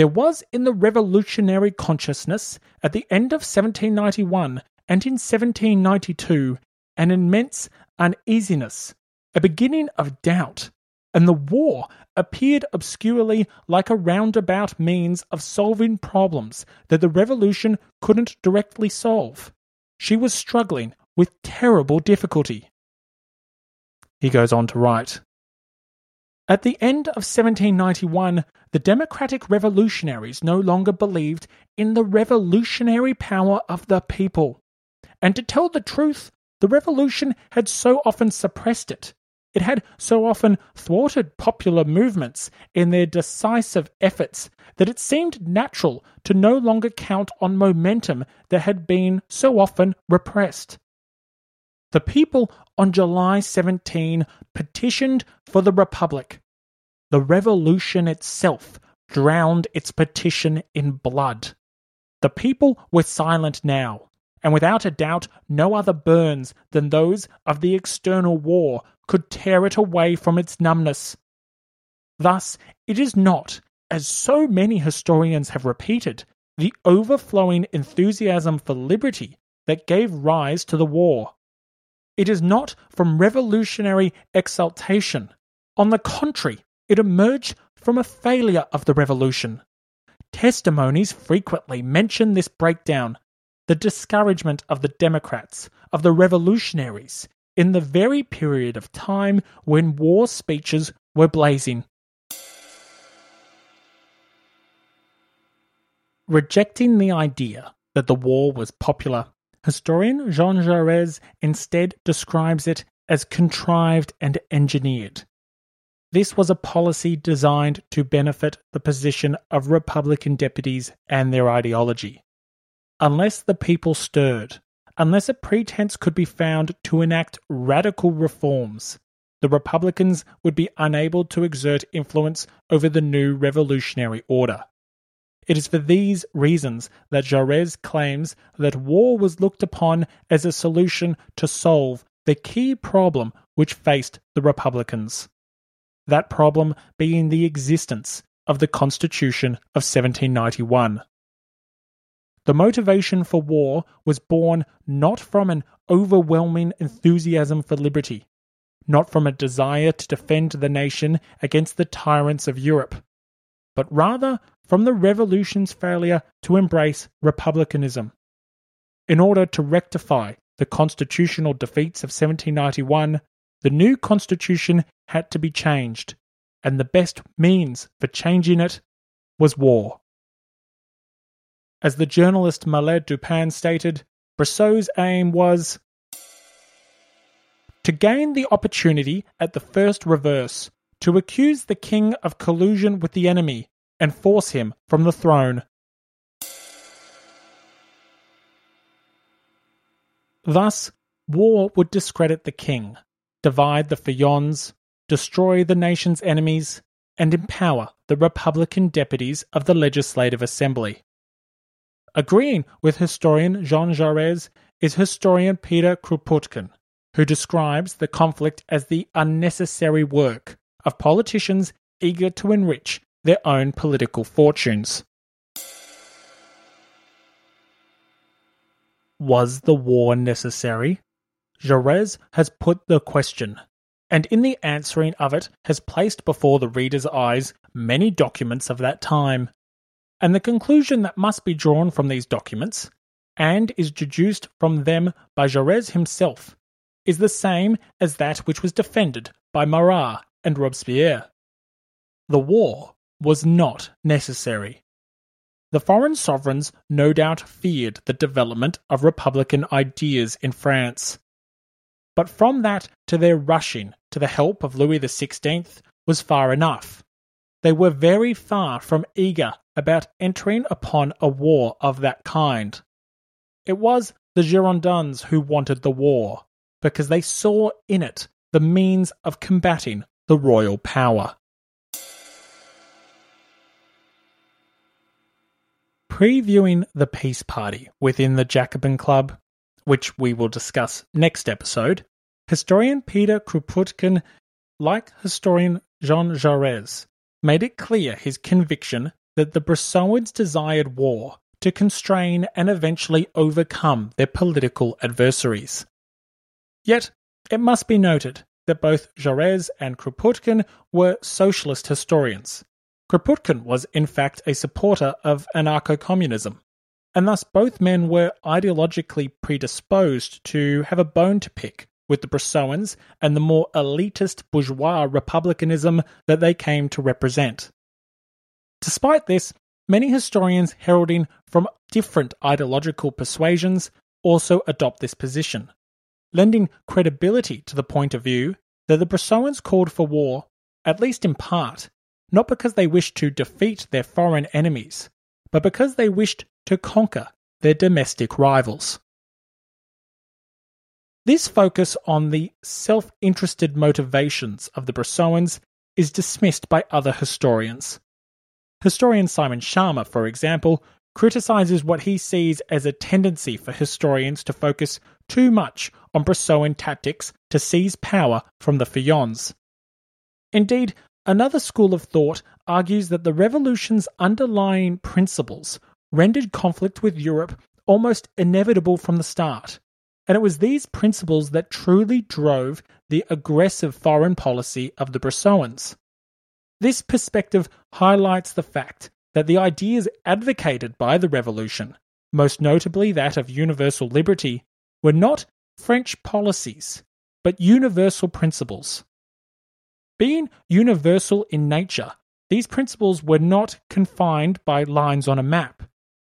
There was in the revolutionary consciousness at the end of 1791 and in 1792 an immense uneasiness, a beginning of doubt, and the war appeared obscurely like a roundabout means of solving problems that the revolution couldn't directly solve. She was struggling with terrible difficulty. He goes on to write At the end of 1791, the democratic revolutionaries no longer believed in the revolutionary power of the people. And to tell the truth, the revolution had so often suppressed it it had so often thwarted popular movements in their decisive efforts that it seemed natural to no longer count on momentum that had been so often repressed. The people on July 17 petitioned for the Republic. The revolution itself drowned its petition in blood. The people were silent now, and without a doubt no other burns than those of the external war could tear it away from its numbness. Thus, it is not, as so many historians have repeated, the overflowing enthusiasm for liberty that gave rise to the war. It is not from revolutionary exultation. On the contrary, it emerged from a failure of the revolution. Testimonies frequently mention this breakdown, the discouragement of the Democrats, of the revolutionaries, in the very period of time when war speeches were blazing. Rejecting the idea that the war was popular, historian Jean Jaurès instead describes it as contrived and engineered. This was a policy designed to benefit the position of Republican deputies and their ideology. Unless the people stirred, unless a pretense could be found to enact radical reforms. The Republicans would be unable to exert influence over the new revolutionary order. It is for these reasons that Jaurès claims that war was looked upon as a solution to solve the key problem which faced the Republicans. That problem being the existence of the Constitution of 1791. The motivation for war was born not from an overwhelming enthusiasm for liberty, not from a desire to defend the nation against the tyrants of Europe, but rather from the revolution's failure to embrace republicanism. In order to rectify the constitutional defeats of 1791, the new constitution had to be changed, and the best means for changing it was war. As the journalist Mallet du Pan stated, Brissot's aim was to gain the opportunity at the first reverse, to accuse the king of collusion with the enemy and force him from the throne. Thus, war would discredit the king, divide the Feuillants, destroy the nation's enemies, and empower the Republican deputies of the Legislative Assembly. Agreeing with historian Jean Jaurès is historian Peter Kropotkin, who describes the conflict as the unnecessary work of politicians eager to enrich their own political fortunes. Was the war necessary? Jaurès has put the question. and in the answering of it has placed before the reader's eyes many documents of that time. And the conclusion that must be drawn from these documents, and is deduced from them by Jaurès himself, is the same as that which was defended by Marat and Robespierre. The war was not necessary. The foreign sovereigns no doubt feared the development of republican ideas in France. But from that to their rushing to the help of Louis XVI was far enough. They were very far from eager about entering upon a war of that kind. It was the Girondins who wanted the war, because they saw in it the means of combating the royal power. Previewing the peace party within the Jacobin Club, which we will discuss next episode, historian Peter Kropotkin, like historian Jean Jaurès, made it clear his conviction that the Brissotins desired war to constrain and eventually overcome their political adversaries. Yet, it must be noted that both Jaurès and Kropotkin were socialist historians. Kropotkin was, in fact, a supporter of anarcho communism, and thus both men were ideologically predisposed to have a bone to pick with the Brissotins and the more elitist bourgeois republicanism that they came to represent. Despite this, many historians heralding from different ideological persuasions also adopt this position lending credibility to the point of view that the Brissotins called for war, at least in part, not because they wished to defeat their foreign enemies, but because they wished to conquer their domestic rivals. This focus on the self interested motivations of the Brissotins is dismissed by other historians. Historian Simon Schama, for example, criticizes what he sees as a tendency for historians to focus too much on Brissotin tactics to seize power from the Feuillants. Indeed, another school of thought argues that the revolution's underlying principles rendered conflict with Europe almost inevitable from the start, and it was these principles that truly drove the aggressive foreign policy of the Brissotins. This perspective highlights the fact that the ideas advocated by the revolution, most notably that of universal liberty, were not French policies, but universal principles. Being universal in nature, these principles were not confined by lines on a map,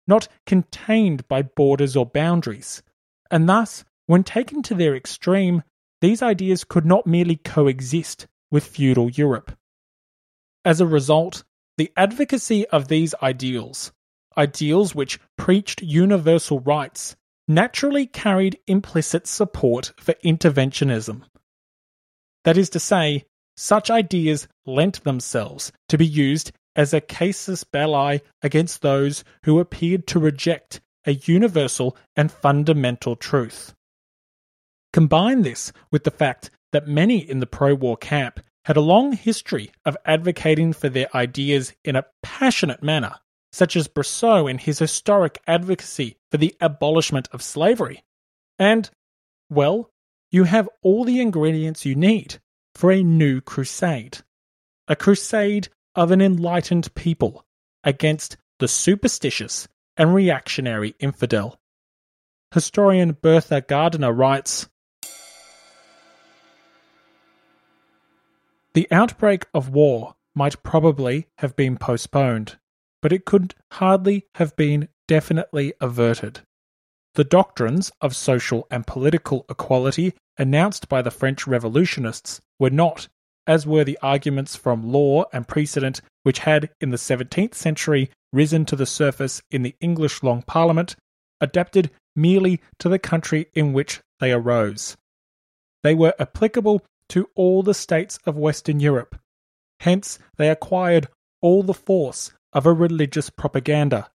not contained by borders or boundaries, and thus, when taken to their extreme, these ideas could not merely coexist with feudal Europe. As a result, the advocacy of these ideals, ideals which preached universal rights, naturally carried implicit support for interventionism. That is to say, such ideas lent themselves to be used as a casus belli against those who appeared to reject a universal and fundamental truth. Combine this with the fact that many in the pro war camp had a long history of advocating for their ideas in a passionate manner, such as Brissot in his historic advocacy for the abolishment of slavery. And, well, you have all the ingredients you need for a new crusade. A crusade of an enlightened people against the superstitious and reactionary infidel. Historian Bertha Gardiner writes The outbreak of war might probably have been postponed, but it could hardly have been definitely averted. The doctrines of social and political equality announced by the French revolutionists were not, as were the arguments from law and precedent which had in the 17th century risen to the surface in the English Long Parliament, adapted merely to the country in which they arose. They were applicable to all the states of Western Europe. Hence, they acquired all the force of a religious propaganda.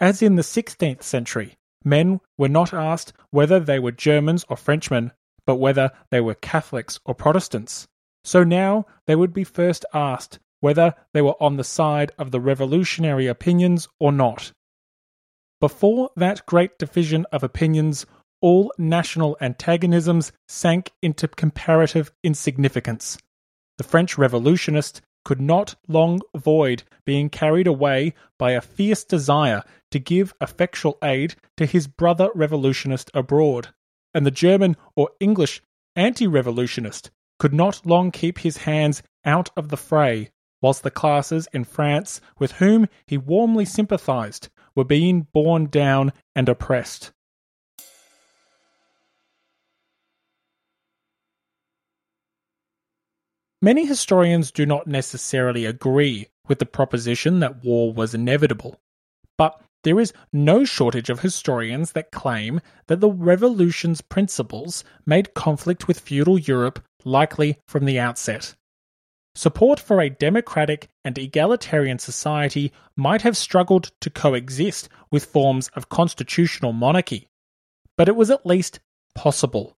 As in the 16th century, men were not asked whether they were Germans or Frenchmen, but whether they were Catholics or Protestants. So now they would be first asked whether they were on the side of the revolutionary opinions or not. Before that great division of opinions, all national antagonisms sank into comparative insignificance. The French revolutionists could not long avoid being carried away by a fierce desire to give effectual aid to his brother revolutionist abroad, and the German or English anti revolutionist could not long keep his hands out of the fray, whilst the classes in France with whom he warmly sympathized were being borne down and oppressed. Many historians do not necessarily agree with the proposition that war was inevitable, but there is no shortage of historians that claim that the revolution's principles made conflict with feudal Europe likely from the outset. Support for a democratic and egalitarian society might have struggled to coexist with forms of constitutional monarchy, but it was at least possible.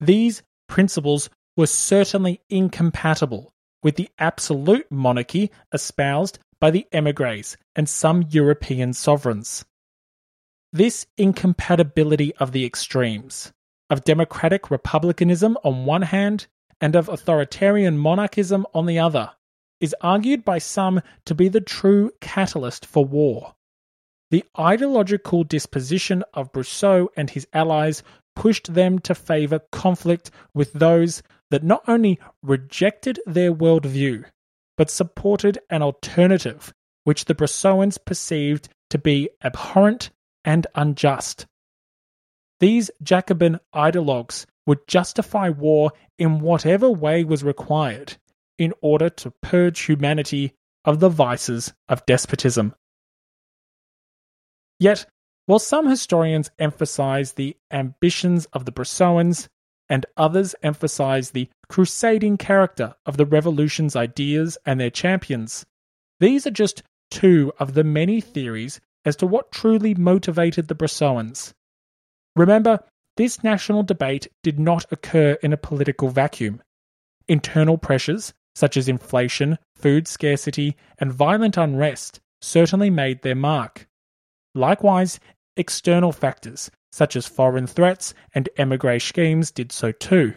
These principles was certainly incompatible with the absolute monarchy espoused by the emigres and some European sovereigns. This incompatibility of the extremes, of democratic republicanism on one hand and of authoritarian monarchism on the other, is argued by some to be the true catalyst for war. The ideological disposition of Brissot and his allies pushed them to favour conflict with those that not only rejected their worldview, but supported an alternative which the Brissotins perceived to be abhorrent and unjust. These Jacobin ideologues would justify war in whatever way was required in order to purge humanity of the vices of despotism. Yet, while some historians emphasize the ambitions of the Brissotins, and others emphasize the crusading character of the revolution's ideas and their champions. These are just two of the many theories as to what truly motivated the Brissotins. Remember, this national debate did not occur in a political vacuum. Internal pressures, such as inflation, food scarcity, and violent unrest, certainly made their mark. Likewise, external factors, such as foreign threats and emigre schemes, did so too.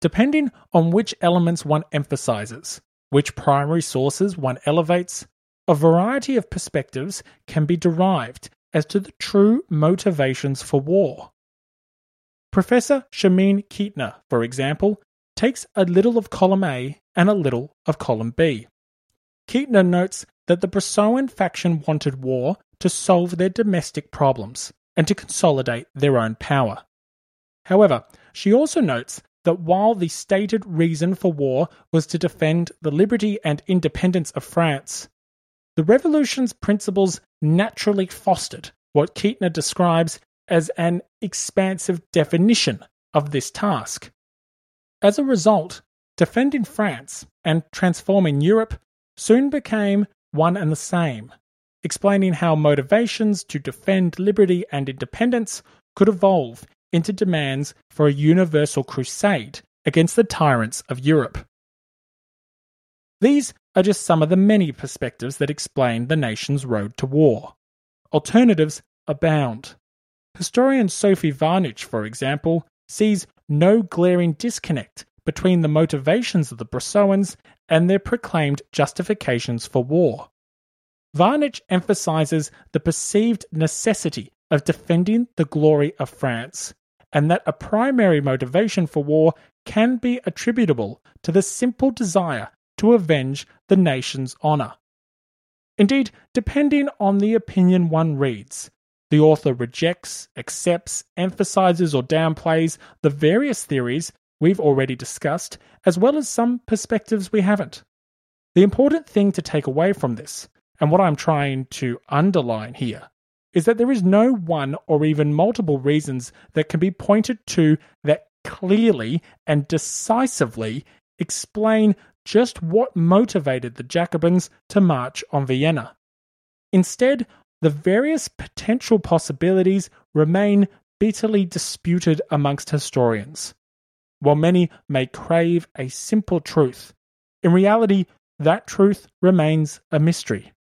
Depending on which elements one emphasizes, which primary sources one elevates, a variety of perspectives can be derived as to the true motivations for war. Professor Shamin Keetner, for example, takes a little of column A and a little of column B. Keetner notes that the Brissotin faction wanted war to solve their domestic problems, and to consolidate their own power. However, she also notes that while the stated reason for war was to defend the liberty and independence of France, the revolution's principles naturally fostered what Keetner describes as an expansive definition of this task. As a result, defending France and transforming Europe soon became one and the same, explaining how motivations to defend liberty and independence could evolve into demands for a universal crusade against the tyrants of Europe. These are just some of the many perspectives that explain the nation's road to war. Alternatives abound. Historian Sophie Wahnich, for example, sees no glaring disconnect between the motivations of the Brissotins and their proclaimed justifications for war. Wahnich emphasizes the perceived necessity of defending the glory of France, and that a primary motivation for war can be attributable to the simple desire to avenge the nation's honor. Indeed, depending on the opinion one reads, the author rejects, accepts, emphasizes, or downplays the various theories we've already discussed, as well as some perspectives we haven't. The important thing to take away from this and what I'm trying to underline here is that there is no one or even multiple reasons that can be pointed to that clearly and decisively explain just what motivated the Jacobins to march on Vienna. Instead, the various potential possibilities remain bitterly disputed amongst historians. While many may crave a simple truth, in reality, that truth remains a mystery.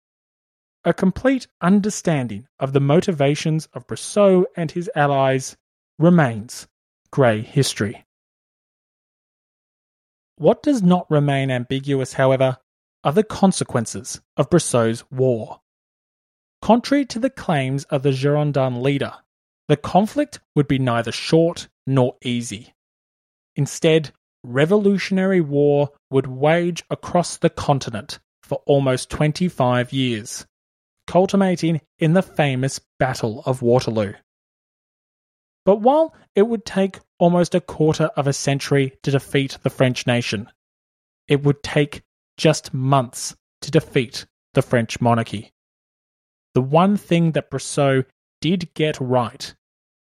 A complete understanding of the motivations of Brissot and his allies remains grey history. What does not remain ambiguous, however, are the consequences of Brissot's war. Contrary to the claims of the Girondin leader, the conflict would be neither short nor easy. Instead, revolutionary war would wage across the continent for almost 25 years, culminating in the famous Battle of Waterloo. But while it would take almost a quarter of a century to defeat the French nation, it would take just months to defeat the French monarchy. The one thing that Brissot did get right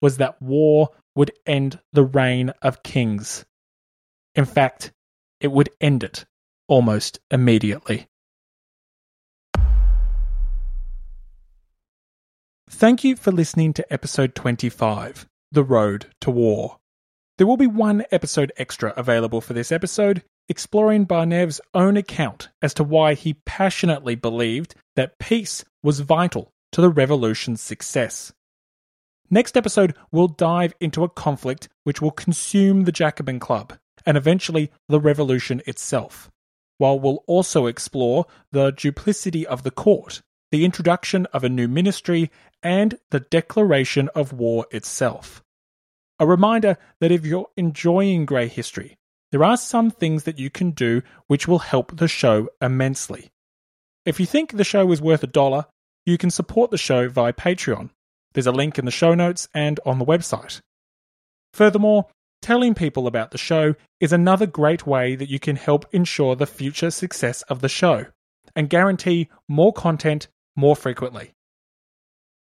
was that war would end the reign of kings. In fact, it would end it almost immediately. Thank you for listening to episode 25 The Road to War. There will be one episode extra available for this episode, exploring Barnave's own account as to why he passionately believed that peace was vital to the revolution's success. Next episode, we'll dive into a conflict which will consume the Jacobin Club and eventually the revolution itself, while we'll also explore the duplicity of the court, the introduction of a new ministry, and the declaration of war itself. A reminder that if you're enjoying Grey History, there are some things that you can do which will help the show immensely. If you think the show is worth a dollar, you can support the show via Patreon. There's a link in the show notes and on the website. Furthermore, telling people about the show is another great way that you can help ensure the future success of the show and guarantee more content more frequently.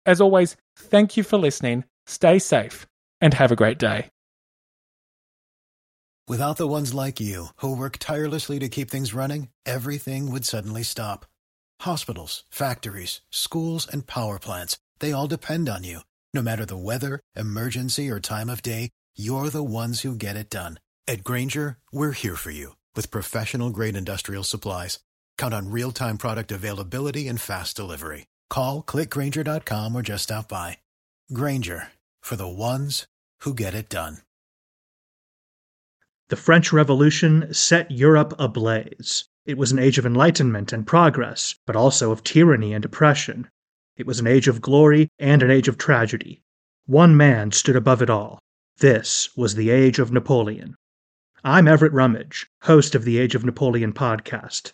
As always, thank you for listening, stay safe, and have a great day. Without the ones like you, who work tirelessly to keep things running, everything would suddenly stop. Hospitals, factories, schools, and power plants, they all depend on you. No matter the weather, emergency, or time of day, you're the ones who get it done. At Grainger, we're here for you with professional grade industrial supplies. Count on real time product availability and fast delivery. Call clickgrainger.com or just stop by. Grainger for the ones who get it done. The French Revolution set Europe ablaze. It was an age of enlightenment and progress, but also of tyranny and oppression. It was an age of glory and an age of tragedy. One man stood above it all. This was the age of Napoleon. I'm Everett Rummage, host of the Age of Napoleon podcast.